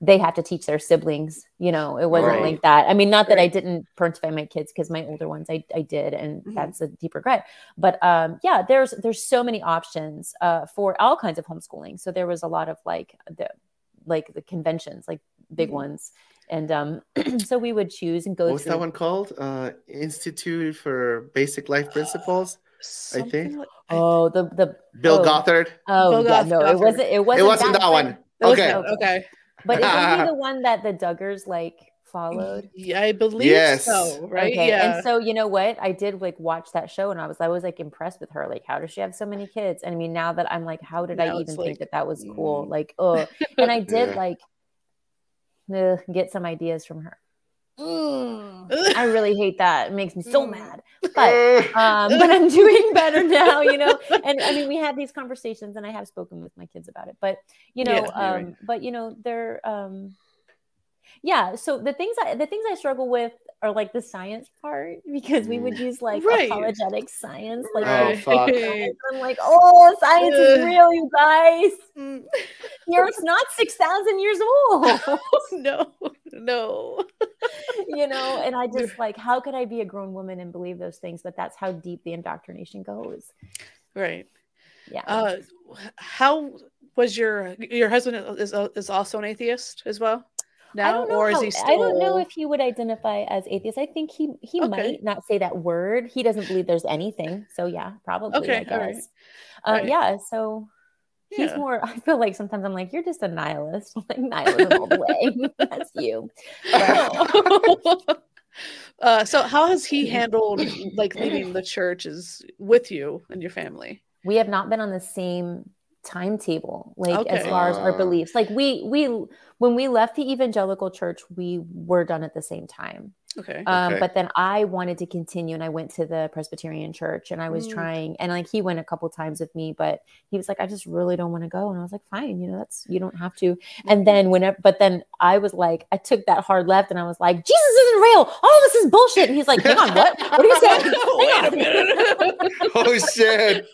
they have to teach their siblings, you know, it wasn't Right. like that. I mean, not that I didn't parentify my kids because my older ones I, I did, and Mhm. that's a deep regret. But um, yeah, there's there's so many options uh, for all kinds of homeschooling. So there was a lot of like the like the conventions, like big Mhm. ones. And um, so we would choose and go What was through that one called? Uh, Institute for Basic Life Principles. Something think. like- Oh, the the Bill oh, Gothard. Oh, Bill yeah, Goth- no, it wasn't. It wasn't. It wasn't that one. That was- Okay. okay. But isn't he the one that the Duggars like followed? Yeah, I believe Yes. so. Right? Okay. Yeah. And so you know what? I did like watch that show and I was I was like impressed with her. Like, how does she have so many kids? And I mean, now that I'm like, how did I even it's think that that was cool? mm. Like, oh, and I did Yeah. like ugh, get some ideas from her. Mm. I really hate that. It makes me so Mm. mad. But um, but I'm doing better now, you know. And I mean, we had these conversations, and I have spoken with my kids about it. But you know, Yeah, um, right. but you know, they're um, yeah. So the things I the things I struggle with are like the science part because we would use like Right. apologetic science, like Oh, fuck. science. I'm like, oh, science is Ugh. real, you guys. Mm. The Earth's not six thousand years old. no, no. you know and i just like how could i be a grown woman and believe those things but that's how deep the indoctrination goes Right. yeah Uh, how was your your husband is is also an atheist as well I don't know or is how- he still? I don't know if he would identify as atheist. I think he he Okay. might not say that word. He doesn't believe there's anything. So yeah, probably. Okay, I all right. guess. Uh, Right. Yeah. So he's Yeah. more. I feel like sometimes I'm like, you're just a nihilist. Like nihilism all the way. That's you. uh, so how has he handled like leaving the churches with you and your family? we have not been on the same timetable like as far as our beliefs. Like we we when we left the evangelical church we were done at the same time. Okay. um, Okay. but then i wanted to continue and i went to the presbyterian church and i was Mm. trying and like he went a couple times with me but he was like i just really don't want to go. And i was like fine you know that's you don't have to. And then whenever but then i was like i took that hard left and i was like jesus isn't real. All this is bullshit. And he's like hang on what? What are you saying? Wait Hang a minute. oh shit!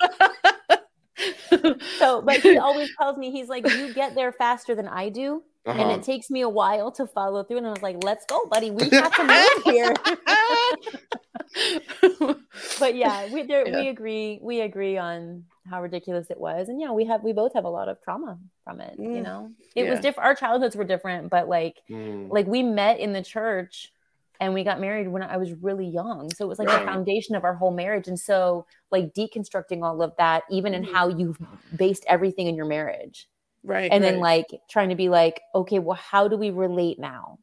So, but he always tells me he's like, you get there faster than I do, and Uh-huh. it takes me a while to follow through. And I was like, let's go, buddy. We have to move here. but yeah, we there, Yeah. we agree. We agree on how ridiculous it was, and yeah, we have we both have a lot of trauma from it. You Mm, know, it was different. Our childhoods were different, but like Mm. like we met in the church and we got married when I was really young. So it was like Right. the foundation of our whole marriage. And so, like, deconstructing all of that, even in Mhm. how you've based everything in your marriage, right. and then right. like trying to be like, okay, well, how do we relate now?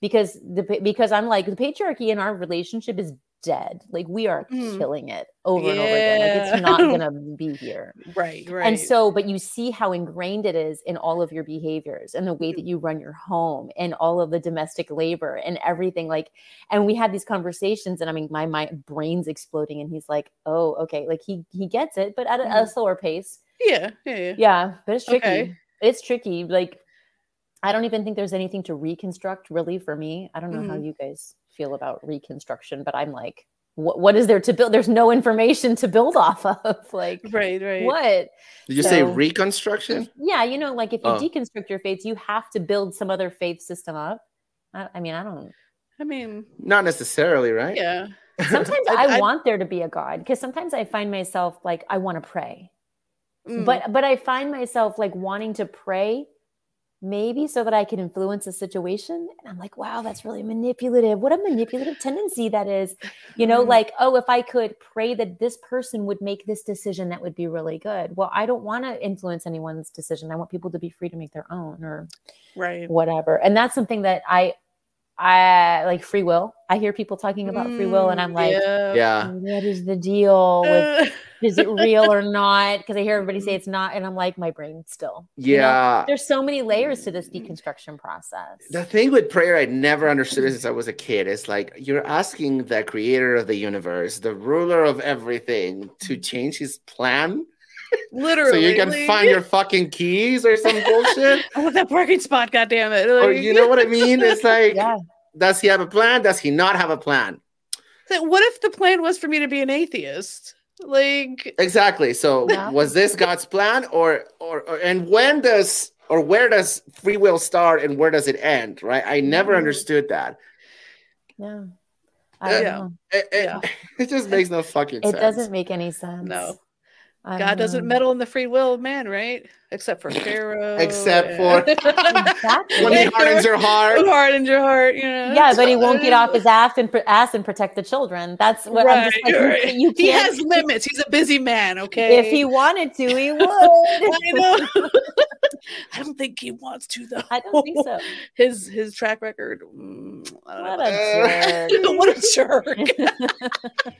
Because the because I'm like the patriarchy in our relationship is dead. Like we are Mhm. killing it over and over again. Like it's not gonna be here. right, right. And so, but you see how ingrained it is in all of your behaviors and the way Mhm. that you run your home and all of the domestic labor and everything. Like, and we had these conversations, and I mean, my my brain's exploding, and he's like, "Oh, okay." Like he he gets it, but at a, a Mhm. slower pace. yeah, yeah, yeah. Yeah, but it's tricky. Okay. It's tricky. Like, I don't even think there's anything to reconstruct really for me. I don't know how Mhm. you guys feel about reconstruction, but I'm like, what what is there to build? There's no information to build off of. Like, Right, right. what? Did you say reconstruction? Yeah, you know, like if you Oh. deconstruct your faiths, you have to build some other faith system up. I, I mean, I don't. I mean, Not necessarily, right? yeah. Sometimes I- I, I- want there to be a God because sometimes I find myself like I want to pray, Mm. but but I find myself like wanting to pray, maybe so that I can influence a situation, and I'm like, wow, that's really manipulative. What a manipulative tendency that is, you know, Mm. like oh, if I could pray that this person would make this decision, that would be really good. Well, I don't want to influence anyone's decision. I want people to be free to make their own, or right. whatever and that's something that i i like free will i hear people talking about free will and i'm Mm, like yeah. Yeah. what is the deal with is it real or not because i hear everybody say it's not and i'm like my brain still you know? Yeah. there's so many layers to this deconstruction process The thing with prayer I never understood since I was a kid is like you're asking the creator of the universe, the ruler of everything, to change his plan literally. so you can like, find your fucking keys or some bullshit. I want that parking spot, God damn it! or Like, you know what I mean? It's like, yeah does he have a plan? Does he not have a plan? what if the plan was for me to be an atheist? Like, Exactly. So Yeah. was this God's plan or, or or and when does or where does free will start and where does it end? Right? I never Mhm. understood that. yeah I don't Yeah. know. It, it- Yeah. it just makes no fucking It sense. doesn't make any sense. no, I God doesn't meddle in the free will of man, right? Except for Pharaoh. Except for Exactly. when he hardens your heart. Who hardens your heart, you know. yeah, but he won't get off his ass and pr- ass and protect the children. That's what I'm just like. you right. ca- You, He has limits. He's a busy man. Okay. if he wanted to, he would. I know. I don't think he wants to though. I don't think so. His his track record. mm, I don't What know. a jerk. what a jerk.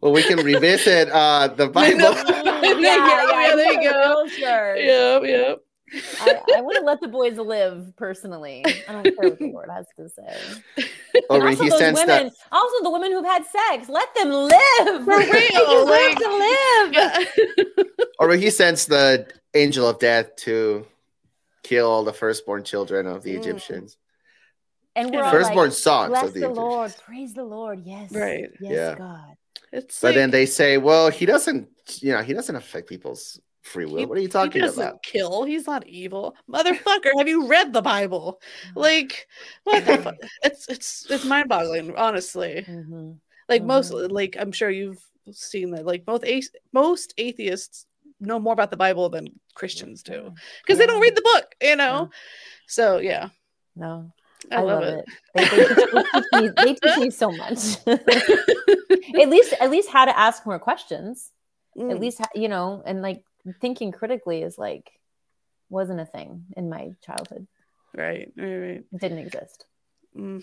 Well, we can revisit uh, the I know. Bible. Yeah, yeah, there you go. real jerk. Yep, yep. I, I want to let the boys live personally. I don't care what the Lord has to say. or And when also he those sends women, that. also the women who've had sex, let them live. For They real, deserve like- to live. Yeah. Or when he sends the angel of death to kill all the firstborn children of the Mm. Egyptians. And we're all Firstborn like, sons of the, the Egyptians. Lord, praise the Lord. Yes, Right. Yes, Yeah. God. It's But then they say, well, he doesn't, you know, he doesn't affect people's free will. he- what are you he talking doesn't about? kill. He's not evil, motherfucker. Have you read the Bible? Like, what the fuck? It's it's it's mind boggling, honestly. Mhm. Like most, Mhm. like I'm sure you've seen that. Like most a- most atheists know more about the Bible than Christians do because they don't read the book. You know. So yeah, No, I, love, it. They, they, teach, they teach me, they teach me so much. at least, at least how to ask more questions. At Mm. least, you know, and like thinking critically is like wasn't a thing in my childhood. right, right, right. It didn't exist. Mm.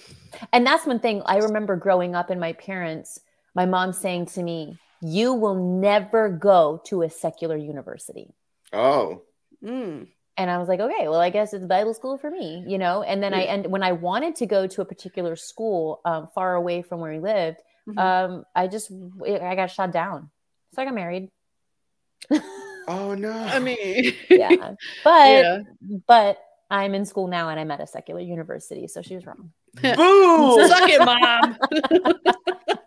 And that's one thing I remember growing up and my parents, my mom saying to me, You will never go to a secular university. Oh, Mm. And I was like, okay, well, I guess it's Bible school for me, you know. And then I and when I wanted to go to a particular school um, far away from where we lived, Mhm. um, I just I got shot down. So I got married. oh no. I mean, yeah, but yeah. but I'm in school now and I'm at a secular university, so she was wrong. Boo! Suck it, mom.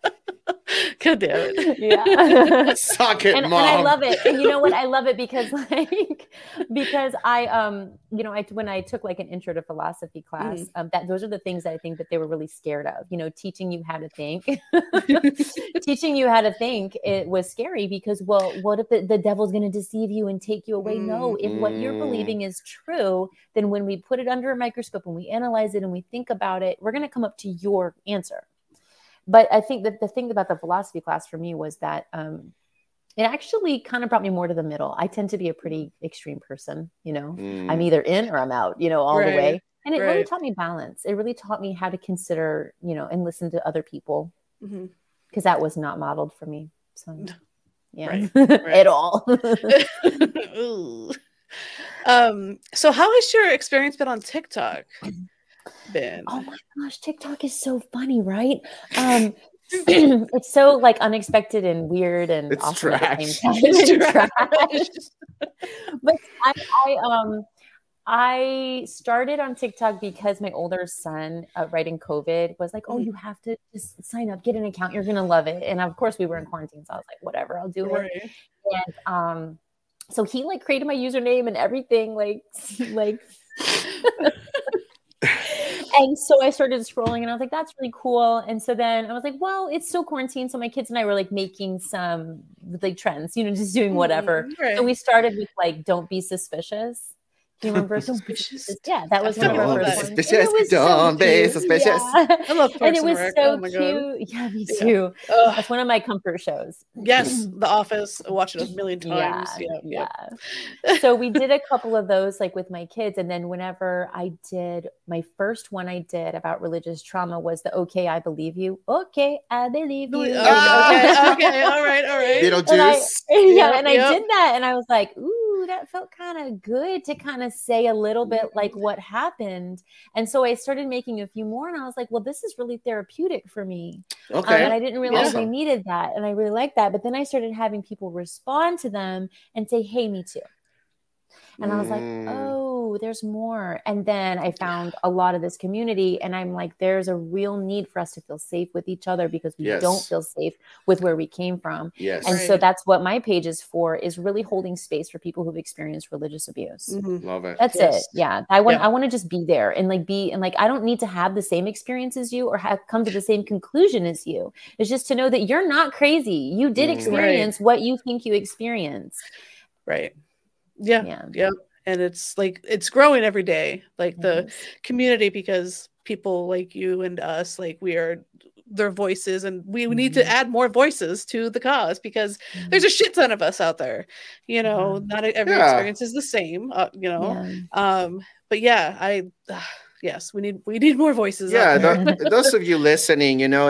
God damn it. Yeah. Suck it, and, mom. and I love it. And you know what? I love it because like because I um you know I when I took like an intro to philosophy class Mhm. um that those are the things that I think that they were really scared of. You know, teaching you how to think, teaching you how to think. It was scary because well, what if the, the devil's going to deceive you and take you away? No, if what you're Mm. believing is true, then when we put it under a microscope and we analyze it and we think about it, we're going to come up to your answer but I think that the thing about the philosophy class for me was that um, it actually kind of brought me more to the middle. I tend to be a pretty extreme person, you know. Mm. I'm either in or I'm out, you know, all the way. And it really taught me balance. It really taught me how to consider, you know, and listen to other people because that was not modeled for me. So, yeah, Right, at all. Um, so how has your experience been on TikTok been? Oh my gosh, TikTok is so funny, right? Um, it's so like unexpected and weird and It's awesome trash. It's It's trash. but I, I um I started on TikTok because my older son, uh, right in COVID, was like, "Oh, Mhm. you have to just sign up, get an account. You're gonna love it." And of course, we were in quarantine, so I was like, "Whatever, I'll do it." And um, so he like created my username and everything, like like. And so I started scrolling and I was like, that's really cool. And so then I was like, well, it's still quarantine. So my kids and I were like making some like trends, you know, just doing whatever. Mm, right. So we started with like, don't be suspicious. Do you remember? Don't Suspicious. suspicious. Yeah, that was I one of our first ones. Suspicious. And it was Don't be cute. suspicious. Yeah. I love And it was Rec. so oh my god. cute. Yeah, me Yeah. too. Ugh. That's one of my comfort shows. yes, The Office. I watched it a million times. Yeah, yeah. yeah. so we did a couple of those like with my kids. And then whenever I did my first one I did about religious trauma was the okay, I believe you. Okay, I believe you. Okay, okay, all right, all right. Beetlejuice. And I, yeah, Yep, and yep. I did that, and I was like, "Ooh, that felt kind of good to kind of say a little bit like what happened." And so I started making a few more, and I was like, "Well, this is really therapeutic for me." Um, okay. and I didn't realize I needed that, and I really liked that. But then I started having people respond to them and say, "Hey, me too." And I was like, Mm. oh, there's more. And then I found a lot of this community, and I'm like, there's a real need for us to feel safe with each other because we Yes. don't feel safe with where we came from. yes. And so that's what my page is for is really holding space for people who've experienced religious abuse. Mhm. Love it. That's Yes. it. Yeah. I want Yeah. I want to just be there and like be and like I don't need to have the same experience as you or have come to the same conclusion as you. It's just to know that you're not crazy. You did Mm. Right. experience what you think you experienced. Right. Yeah. Yeah. Yeah. And it's like it's growing every day, like the Yes. community, because people like you and us, like we are their voices, and we, we need to Mhm. add more voices to the cause because there's a shit ton of us out there. You know, not every Yeah. experience is the same. Uh, you know, Yeah. um, but yeah, I. Uh, yes, we need we need more voices. yeah out there. those of you listening you know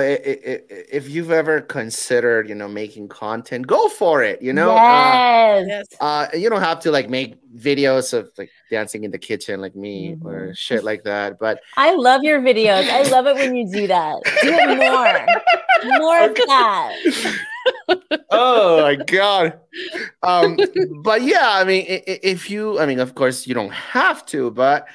if you've ever considered you know making content go for it you know uh, yes. yes. uh you don't have to like make videos of like dancing in the kitchen like me or Mhm. shit like that but I love your videos. I love it when you do that. Do it more. More of that. oh my god um but yeah i mean if you i mean of course you don't have to but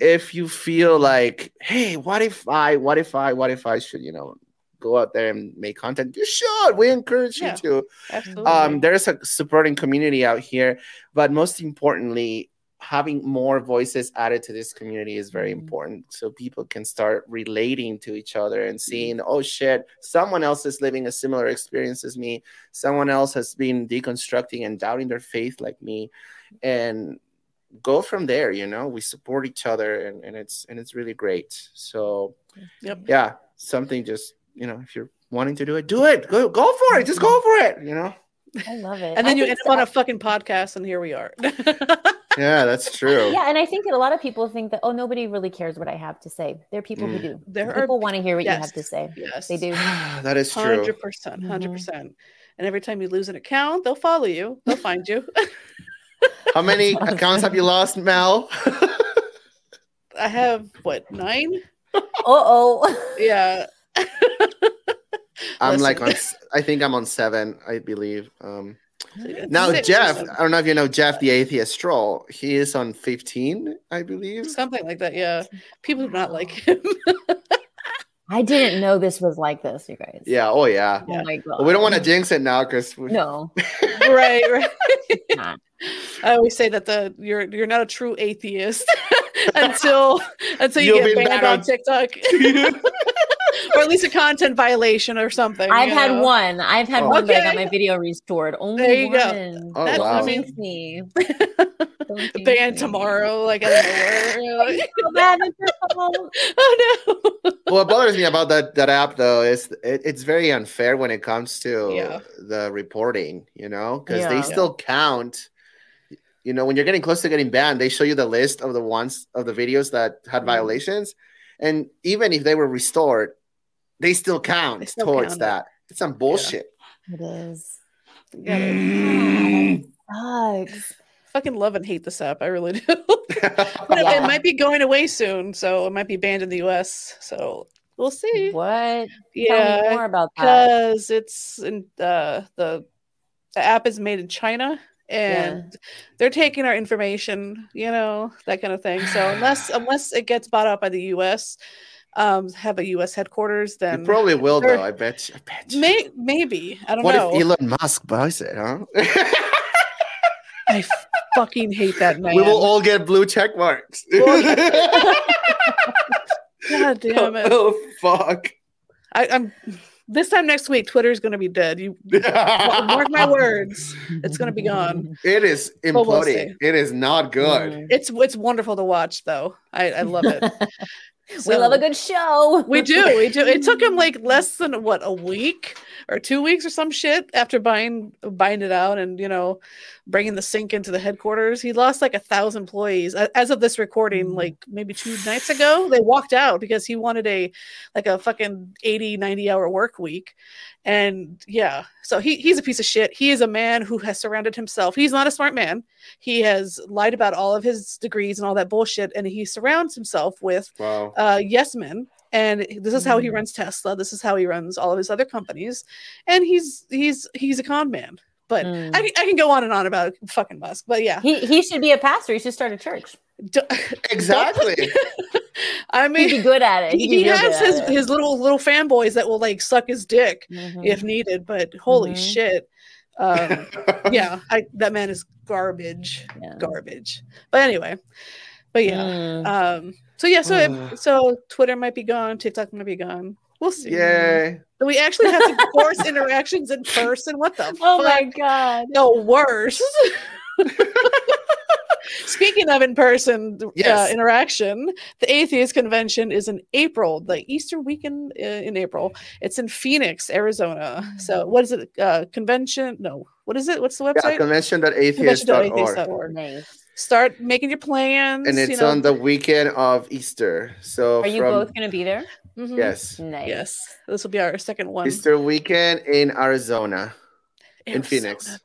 if you feel like hey what if i what if i what if i should you know go out there and make content you should we encourage Yeah. you to Absolutely. um there's a supporting community out here but most importantly having more voices added to this community is very Mhm. important so people can start relating to each other and seeing oh shit someone else is living a similar experience as me. Someone else has been deconstructing and doubting their faith like me. And go from there you know? We support each other and, and it's and it's really great. So Yep. yeah something just you know if you're wanting to do it do it. Go go for it. Just go for it you know? I love it. and then I you end up so- on a fucking podcast, and here we are. yeah that's true Yeah, and I think that a lot of people think that oh, nobody really cares what I have to say. There are people who Mm. do. There are people want to hear what you have to say. yes, They do. that is true Hundred percent, hundred Mhm. percent. And every time you lose an account, they'll follow you. They'll find you. how many awesome. accounts have you lost mel I have what nine? Uh oh. Yeah. i'm like on Listen. s- i think i'm on seven i believe um It's now jeff i don't know if you know jeff the atheist troll. he is on 15 i believe something like that. Yeah, people do not like him. I didn't know this was like this, you guys. Yeah. Oh yeah. Oh my god. But we don't want to jinx it now because No. right, right. I always say that the you're you're not a true atheist until until you You'll get be banned banned on on- TikTok, or at least a content violation or something. I've had know? one. I've had Oh. one, but I got my video restored. Only There you go. one. Oh, That- wow. Don't mean, jinx me. Don't banned tomorrow, like out of nowhere. You're like, So bad, it's your fault. oh no! what bothers me about that that app though is it, it's very unfair when it comes to Yeah. the reporting you know because Yeah. they still count you know when you're getting close to getting banned they show you the list of the ones of the videos that had Mhm. violations and even if they were restored they still count They still towards count it. that it's some bullshit It is. Yeah, they Sucks. fucking love and hate this app. I really do. But it, it might be going away soon, so it might be banned in the U.S. So we'll see. What? Tell me Yeah, more about that. because it's in uh, the the app is made in China and they're taking our information, you know, that kind of thing. So unless unless it gets bought out by the U.S., um, have a U.S. headquarters, you then probably will they're- though i bet you, I bet you. may, maybe I don't what know. if elon musk buys it huh I fucking hate that man. we will all get blue check marks God damn it! oh fuck I, I'm this time next week. Twitter is going to be dead. You mark my words. It's going to be gone. It is But we'll imploding. it is not good. It's it's wonderful to watch, though. I, I love it. We love a good show. We do. We do. It took him like less than what a week or two weeks or some shit after buying buying it out and you know bringing the sink into the headquarters. He lost like a thousand employees as of this recording. Mm. Like maybe two nights ago, they walked out because he wanted a like a fucking 80, 90 hour work week. And yeah, so he he's a piece of shit. He is a man who has surrounded himself. He's not a smart man. He has lied about all of his degrees and all that bullshit, and he surrounds himself with Wow. uh, yes men and this is how he Mm. runs tesla this is how he runs all of his other companies and he's he's he's a con man but Mm. I, can- I can go on and on about fucking musk but yeah He he should be a pastor. He should start a church. D- Exactly. i He'd be mean good at it. he, He'd he has his, it. his little little fanboys that will like suck his dick Mhm. if needed but holy Mhm. shit um, yeah I, that man is garbage Yeah. garbage but anyway but yeah Mm. um so yeah so Ugh. it, so twitter might be gone tiktok might be gone we'll see Yay. We actually have to force interactions in person. What the oh fuck? my god. No, worse. Speaking of in person Yes. uh, interaction, the Atheist Convention is in April, the Easter weekend uh, in April. It's in Phoenix, Arizona. So, what is it? Uh, convention? No, what is it? What's the Yeah, website? convention.atheist.org. Convention.atheist.org. Nice. Start making your plans. And you it's know. on the weekend of Easter. So Are you from both gonna be there? Mhm. yes, Nice. Yes, this will be our second one. Easter weekend in Arizona. in Phoenix.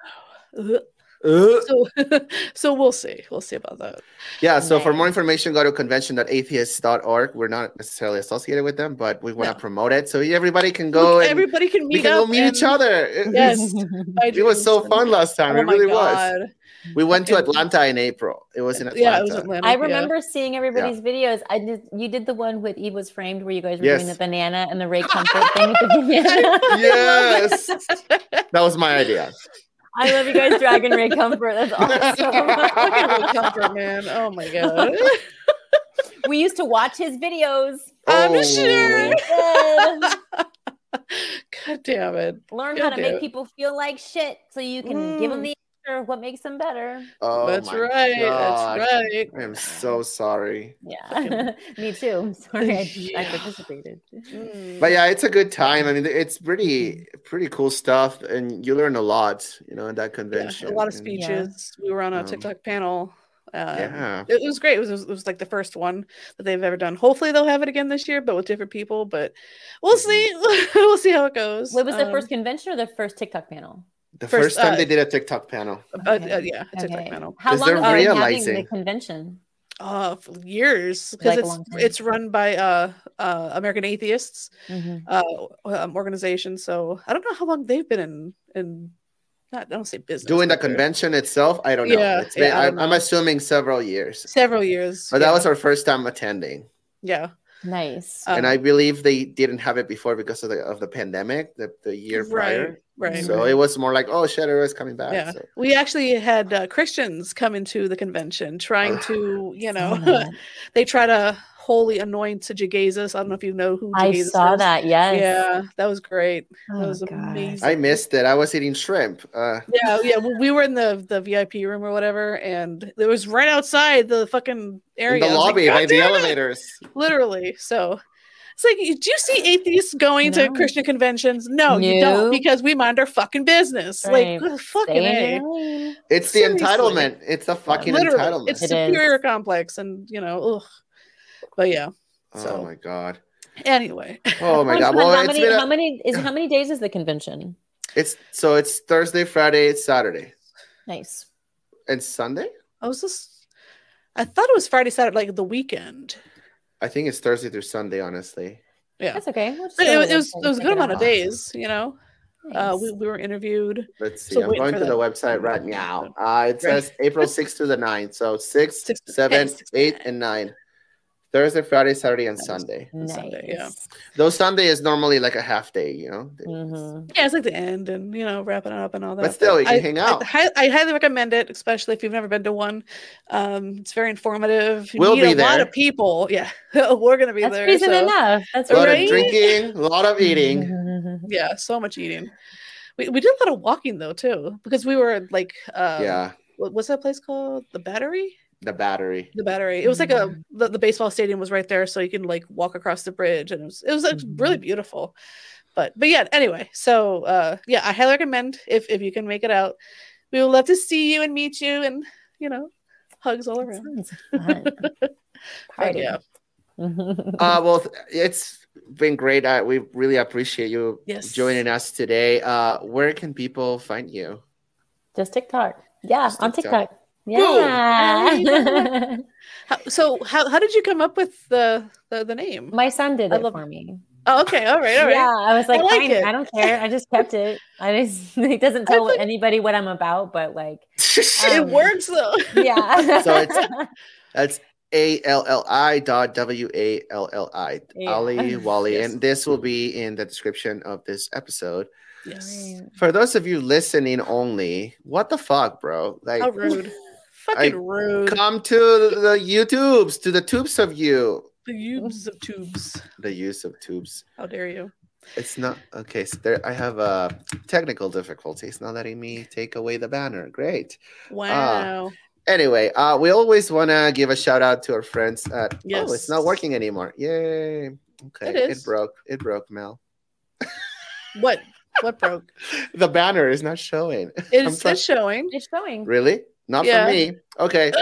Ugh. Uh, So, so we'll see. We'll see about that. yeah, so for more information, go to convention.atheist.org. We're not necessarily associated with them, but we want to No. promote it so everybody can go and Everybody can we meet can up. go meet each other. It- Yes. It was so fun last time. Oh it my really was. We went to Atlanta in April. It was in Atlanta. Yeah, it was Atlanta. I yeah. remember seeing everybody's videos. I did. You did the one with Eve was framed, where you guys were doing the banana and the Ray Comfort thing with the banana. Yes. That was my idea. I love you guys Dragon Ray Comfort. That's awesome. Ray Comfort, man. Oh my god. we used to watch his videos. I'm Oh. sure. God damn it. Learn God how to damn. make people feel like shit, so you can give them Mm. the answer of what makes them better. Oh, That's my right. God. That's right. I am so sorry. Yeah, me too. I'm sorry, I, Yeah. I participated. Mm. But yeah, it's a good time. I mean, it's pretty pretty cool stuff, and you learn a lot, you know, in that Yeah, convention. a lot of And- speeches. We were on a Um, TikTok panel. Uh, Yeah. it was great. It was, it was like the first one that they've ever done. Hopefully, they'll have it again this year, but with different people. But we'll see. we'll see how it goes. What was the Um, first convention or the first TikTok panel? The First, first, time uh, they did a TikTok panel. Okay. uh, yeah, a TikTok Okay. panel. How 'Cause long they're have you been having realizing- the convention? Uh, for years because Like it's it's run by uh, uh American Atheists Mhm. uh um, organization. So I don't know how long they've been in in not I don't say business Doing the but they're- convention itself, I don't know. Yeah, It's been, yeah, I I don't I'm assuming several years. several years. But that was our first time attending. yeah. Nice. and Um, I believe they didn't have it before because of the of the pandemic, the, the year prior. right. So it was more like, oh, Shadow is coming back. yeah, So. we actually had uh, Christians come into the convention trying to, you know, they try to holy anoint to Jesus. I don't know if you know who I saw is. that. Yes. Yeah, that was great. Oh, that was God. amazing. I missed it. I was eating shrimp. Uh, Yeah, yeah. We we were in the the VIP room or whatever, and it was right outside the fucking area. in the I was like, lobby "God by the elevators. Literally. So it's like, do you see atheists going to Christian conventions? No, you don't, because we mind our fucking business. Right. Like, fucking Stay in a. your lane. It's the entitlement. It's the fucking Literally, entitlement. it's It superior is. complex, and you know, ugh. But yeah. oh my god. Anyway, Oh my god. Well, how it's many? a- how many is how many days is the convention? it's so it's Thursday, Friday, it's Saturday, Nice. and Sunday. I was just, I thought it was Friday, Saturday, like the weekend. I think it's Thursday through Sunday. Honestly, Yeah. That's okay. We'll just it, it was it was a good amount of days, you know. Uh, we, we were interviewed. let's see. So I'm going to the the- website right now. Uh, it Right. says April 6th to the 9th. So 6, Six- 7, six, 8, nine. and 9. Thursday, Friday, Saturday, and Sunday. on Sunday, yeah. Nice. Though Sunday is normally like a half day, you know. Mhm. Yeah, it's like the end and you know wrapping it up and all that. But still, you can I, hang out. hi- I, highly recommend it, especially if you've never been to one. Um, it's very informative. You We'll meet be a lot of people. Yeah, we're gonna be That's there. reason so- enough. That's right. A lot Right? of drinking, a lot of eating. Yeah, so much eating. We, we did a lot of walking though too, because we were like, um, yeah, what's that place called? The Battery. The battery. The Battery. It was like a Mhm. the, the baseball stadium was right there, so you can like walk across the bridge, and it was it was like, really Mhm. beautiful. But but yeah, anyway, so uh, yeah, I highly recommend if if you can make it out. We would love to see you and meet you, and you know, hugs all around. Sounds fun. But Party. yeah, Uh, well, it's been great. Uh, we really appreciate you Yes. joining us today. Uh, where can people find you? Just TikTok. Yeah, Just on TikTok. TikTok. Yeah. how, so how how did you come up with the the, the name? My son did I it love- for me. oh, okay, all right, all right. Yeah, I was like, I like fine. I don't care. I just kept it. I just it doesn't tell think- anybody what I'm about, but like, it Um, works though. yeah. So it's- That's A L L I dot W A L L I. Alli Walli. Yes. And this will be in the description of this episode. yes. For those of you listening only, what the fuck, bro? Like, How rude. Fucking rude. come to the YouTubes, to the tubes of you. The use of tubes. The use of tubes. How dare you? It's not okay. So there, I have uh, technical difficulties. Not letting me take away the banner. Great. Wow. Anyway, uh, we always want to give a shout out to our friends at. Oh, it's not working anymore. Yay. Okay. It It, is. broke. It broke, Mel. what? What broke? The banner is not showing. It's I'm still trying- showing. it's showing. really? Not Yeah. for me. Okay.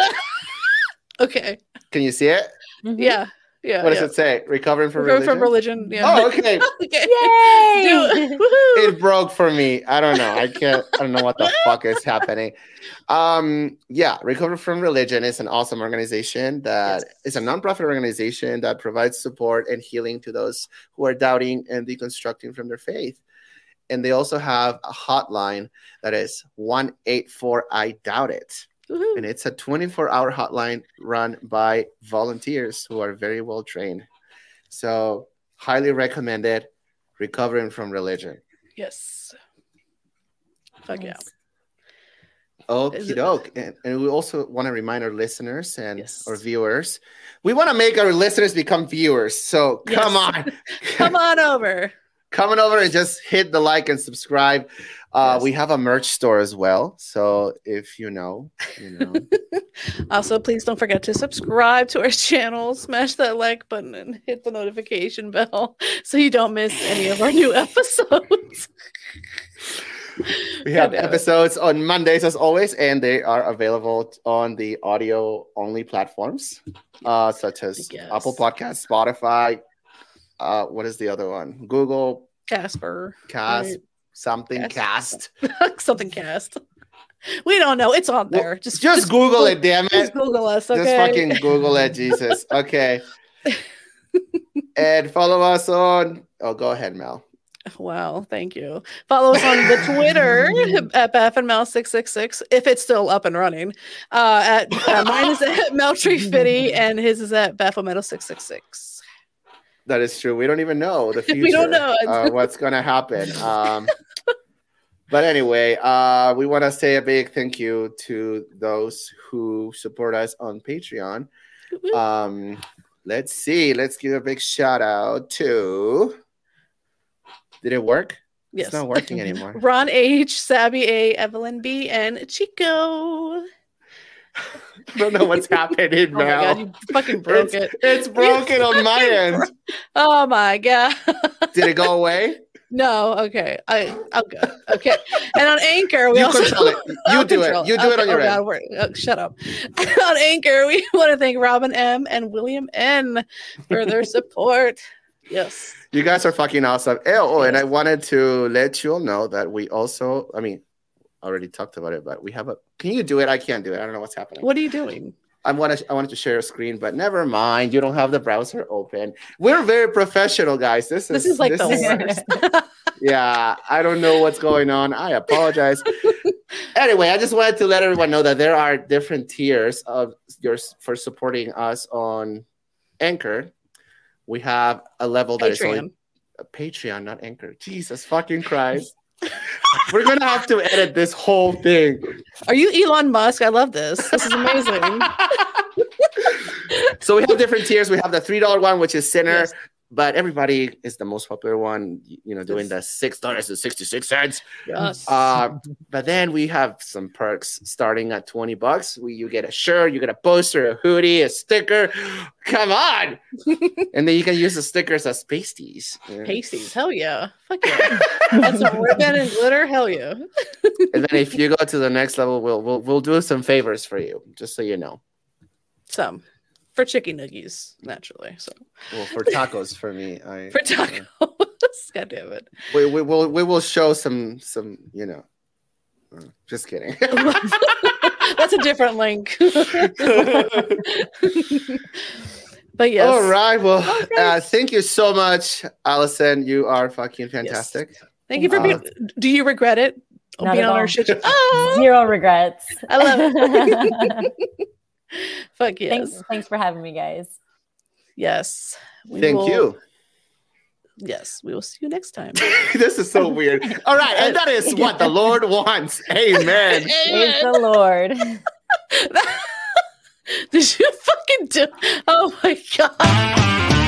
Okay. Can you see it? Mhm. Yeah. Yeah. What does yeah. it say? Recovering from From, religion. from religion. Yeah. Oh, okay. okay. Yay! Do it. It broke for me. I don't know. I can't. I don't know what the fuck is happening. Um, yeah, Recover from Religion is an awesome organization that Yes. is a nonprofit organization that provides support and healing to those who are doubting and deconstructing from their faith. And they also have a hotline that is 184 I doubt it. Woohoo. And it's a 24 hour hotline run by volunteers who are very well trained. So, highly recommended recovering from religion. Yes. Fuck yeah. Nice. Okie doke. And, and we also want to remind our listeners and Yes. our viewers, we want to make our listeners become viewers. So come Yes. on, Come on over. Coming over and just hit the like and subscribe. Uh, Yes. We have a merch store as well. So if you know, you know. Also, please don't forget to subscribe to our channel, smash that like button, and hit the notification bell so you don't miss any of our new episodes. we have God damn it. episodes on Mondays as always, and they are available on the audio only platforms, uh, such as. Apple Podcasts, Spotify. Uh, what is the other one? Google Casper. Cast, right? something Cast. cast. Something cast. We don't know. It's on there. Just Just, Google it, damn it. Just. Google us. Okay. Just fucking Google it, Jesus. Okay. and follow us on. Oh, go ahead, Mel. Wow, thank you. Follow us on the Twitter at BaphandMel666 if it's still up and running. Uh, at uh, mine is at Meltree Fitty and his is at Baphometal666. That is true. We don't even know the future. We don't know. uh, what's gonna happen. Um, but anyway, uh, we want to say a big thank you to those who support us on Patreon. Um, let's see. Let's give a big shout out to. Did it work? yes. It's not working anymore. Ron H, Sabby A, Evelyn B, and Chico. I don't know what's happening Oh god, you fucking broke it's, it. it's broken on my end. Oh my god. Did it go away? no, okay. I I'm good. Okay. And on Anchor, we You also control it. You I'll do control it. You do it on your oh end. God, oh, shut up. on Anchor, we want to thank Robin M and William N for their support. Yes. You guys are fucking awesome. Oh, and I wanted to let you all know that we also, I mean, already talked about it, but we have a. Can you do it? I can't do it. I don't know what's happening. What are you doing? I wanted, I wanted to share a screen, but never mind. You don't have the browser open. We're very professional, guys. This is This is like the is- worst. yeah, I don't know what's going on. I apologize. anyway, I just wanted to let everyone know that there are different tiers of yours for supporting us on Anchor. We have a level that is only Patreon. a Patreon, not Anchor. Jesus fucking Christ. We're gonna have to edit this whole thing. Are you Elon Musk? I love this. This is amazing. So we have different tiers. We have the three dollar one, which is Sinner, Yes. But everybody is the most popular one. You know, doing the six dollars and sixty six cents. Yes. Uh, but then we have some perks starting at 20 bucks. We, you get a shirt, you get a poster, a hoodie, a sticker. Come on. and then you can use the stickers as pasties. Yeah. Pasties. Hell yeah. Fuck yeah. That's some ribbon and glitter. Hell yeah. And then if you go to the next level, we'll, we'll, we'll do some favors for you, just so you know. Some for chicken nuggies, naturally. So Well, for tacos for me. I, for tacos. God damn it. we, we, will, we will show some, some, you know, uh, just kidding. That's a different link. but yes. All right. Well, great. uh, thank you so much, Allison. You are fucking fantastic. Yes. Thank you for Uh, being. Do you regret it? Not being at on our all. shit. show? Oh, Zero regrets. I love it. fuck yes. thanks, thanks for having me, guys. Yes. We Thank will- you. Yes. We will see you next time. this is so weird. All right, and that is what the Lord wants. Amen. Praise the Lord. Did you fucking do? Oh my god.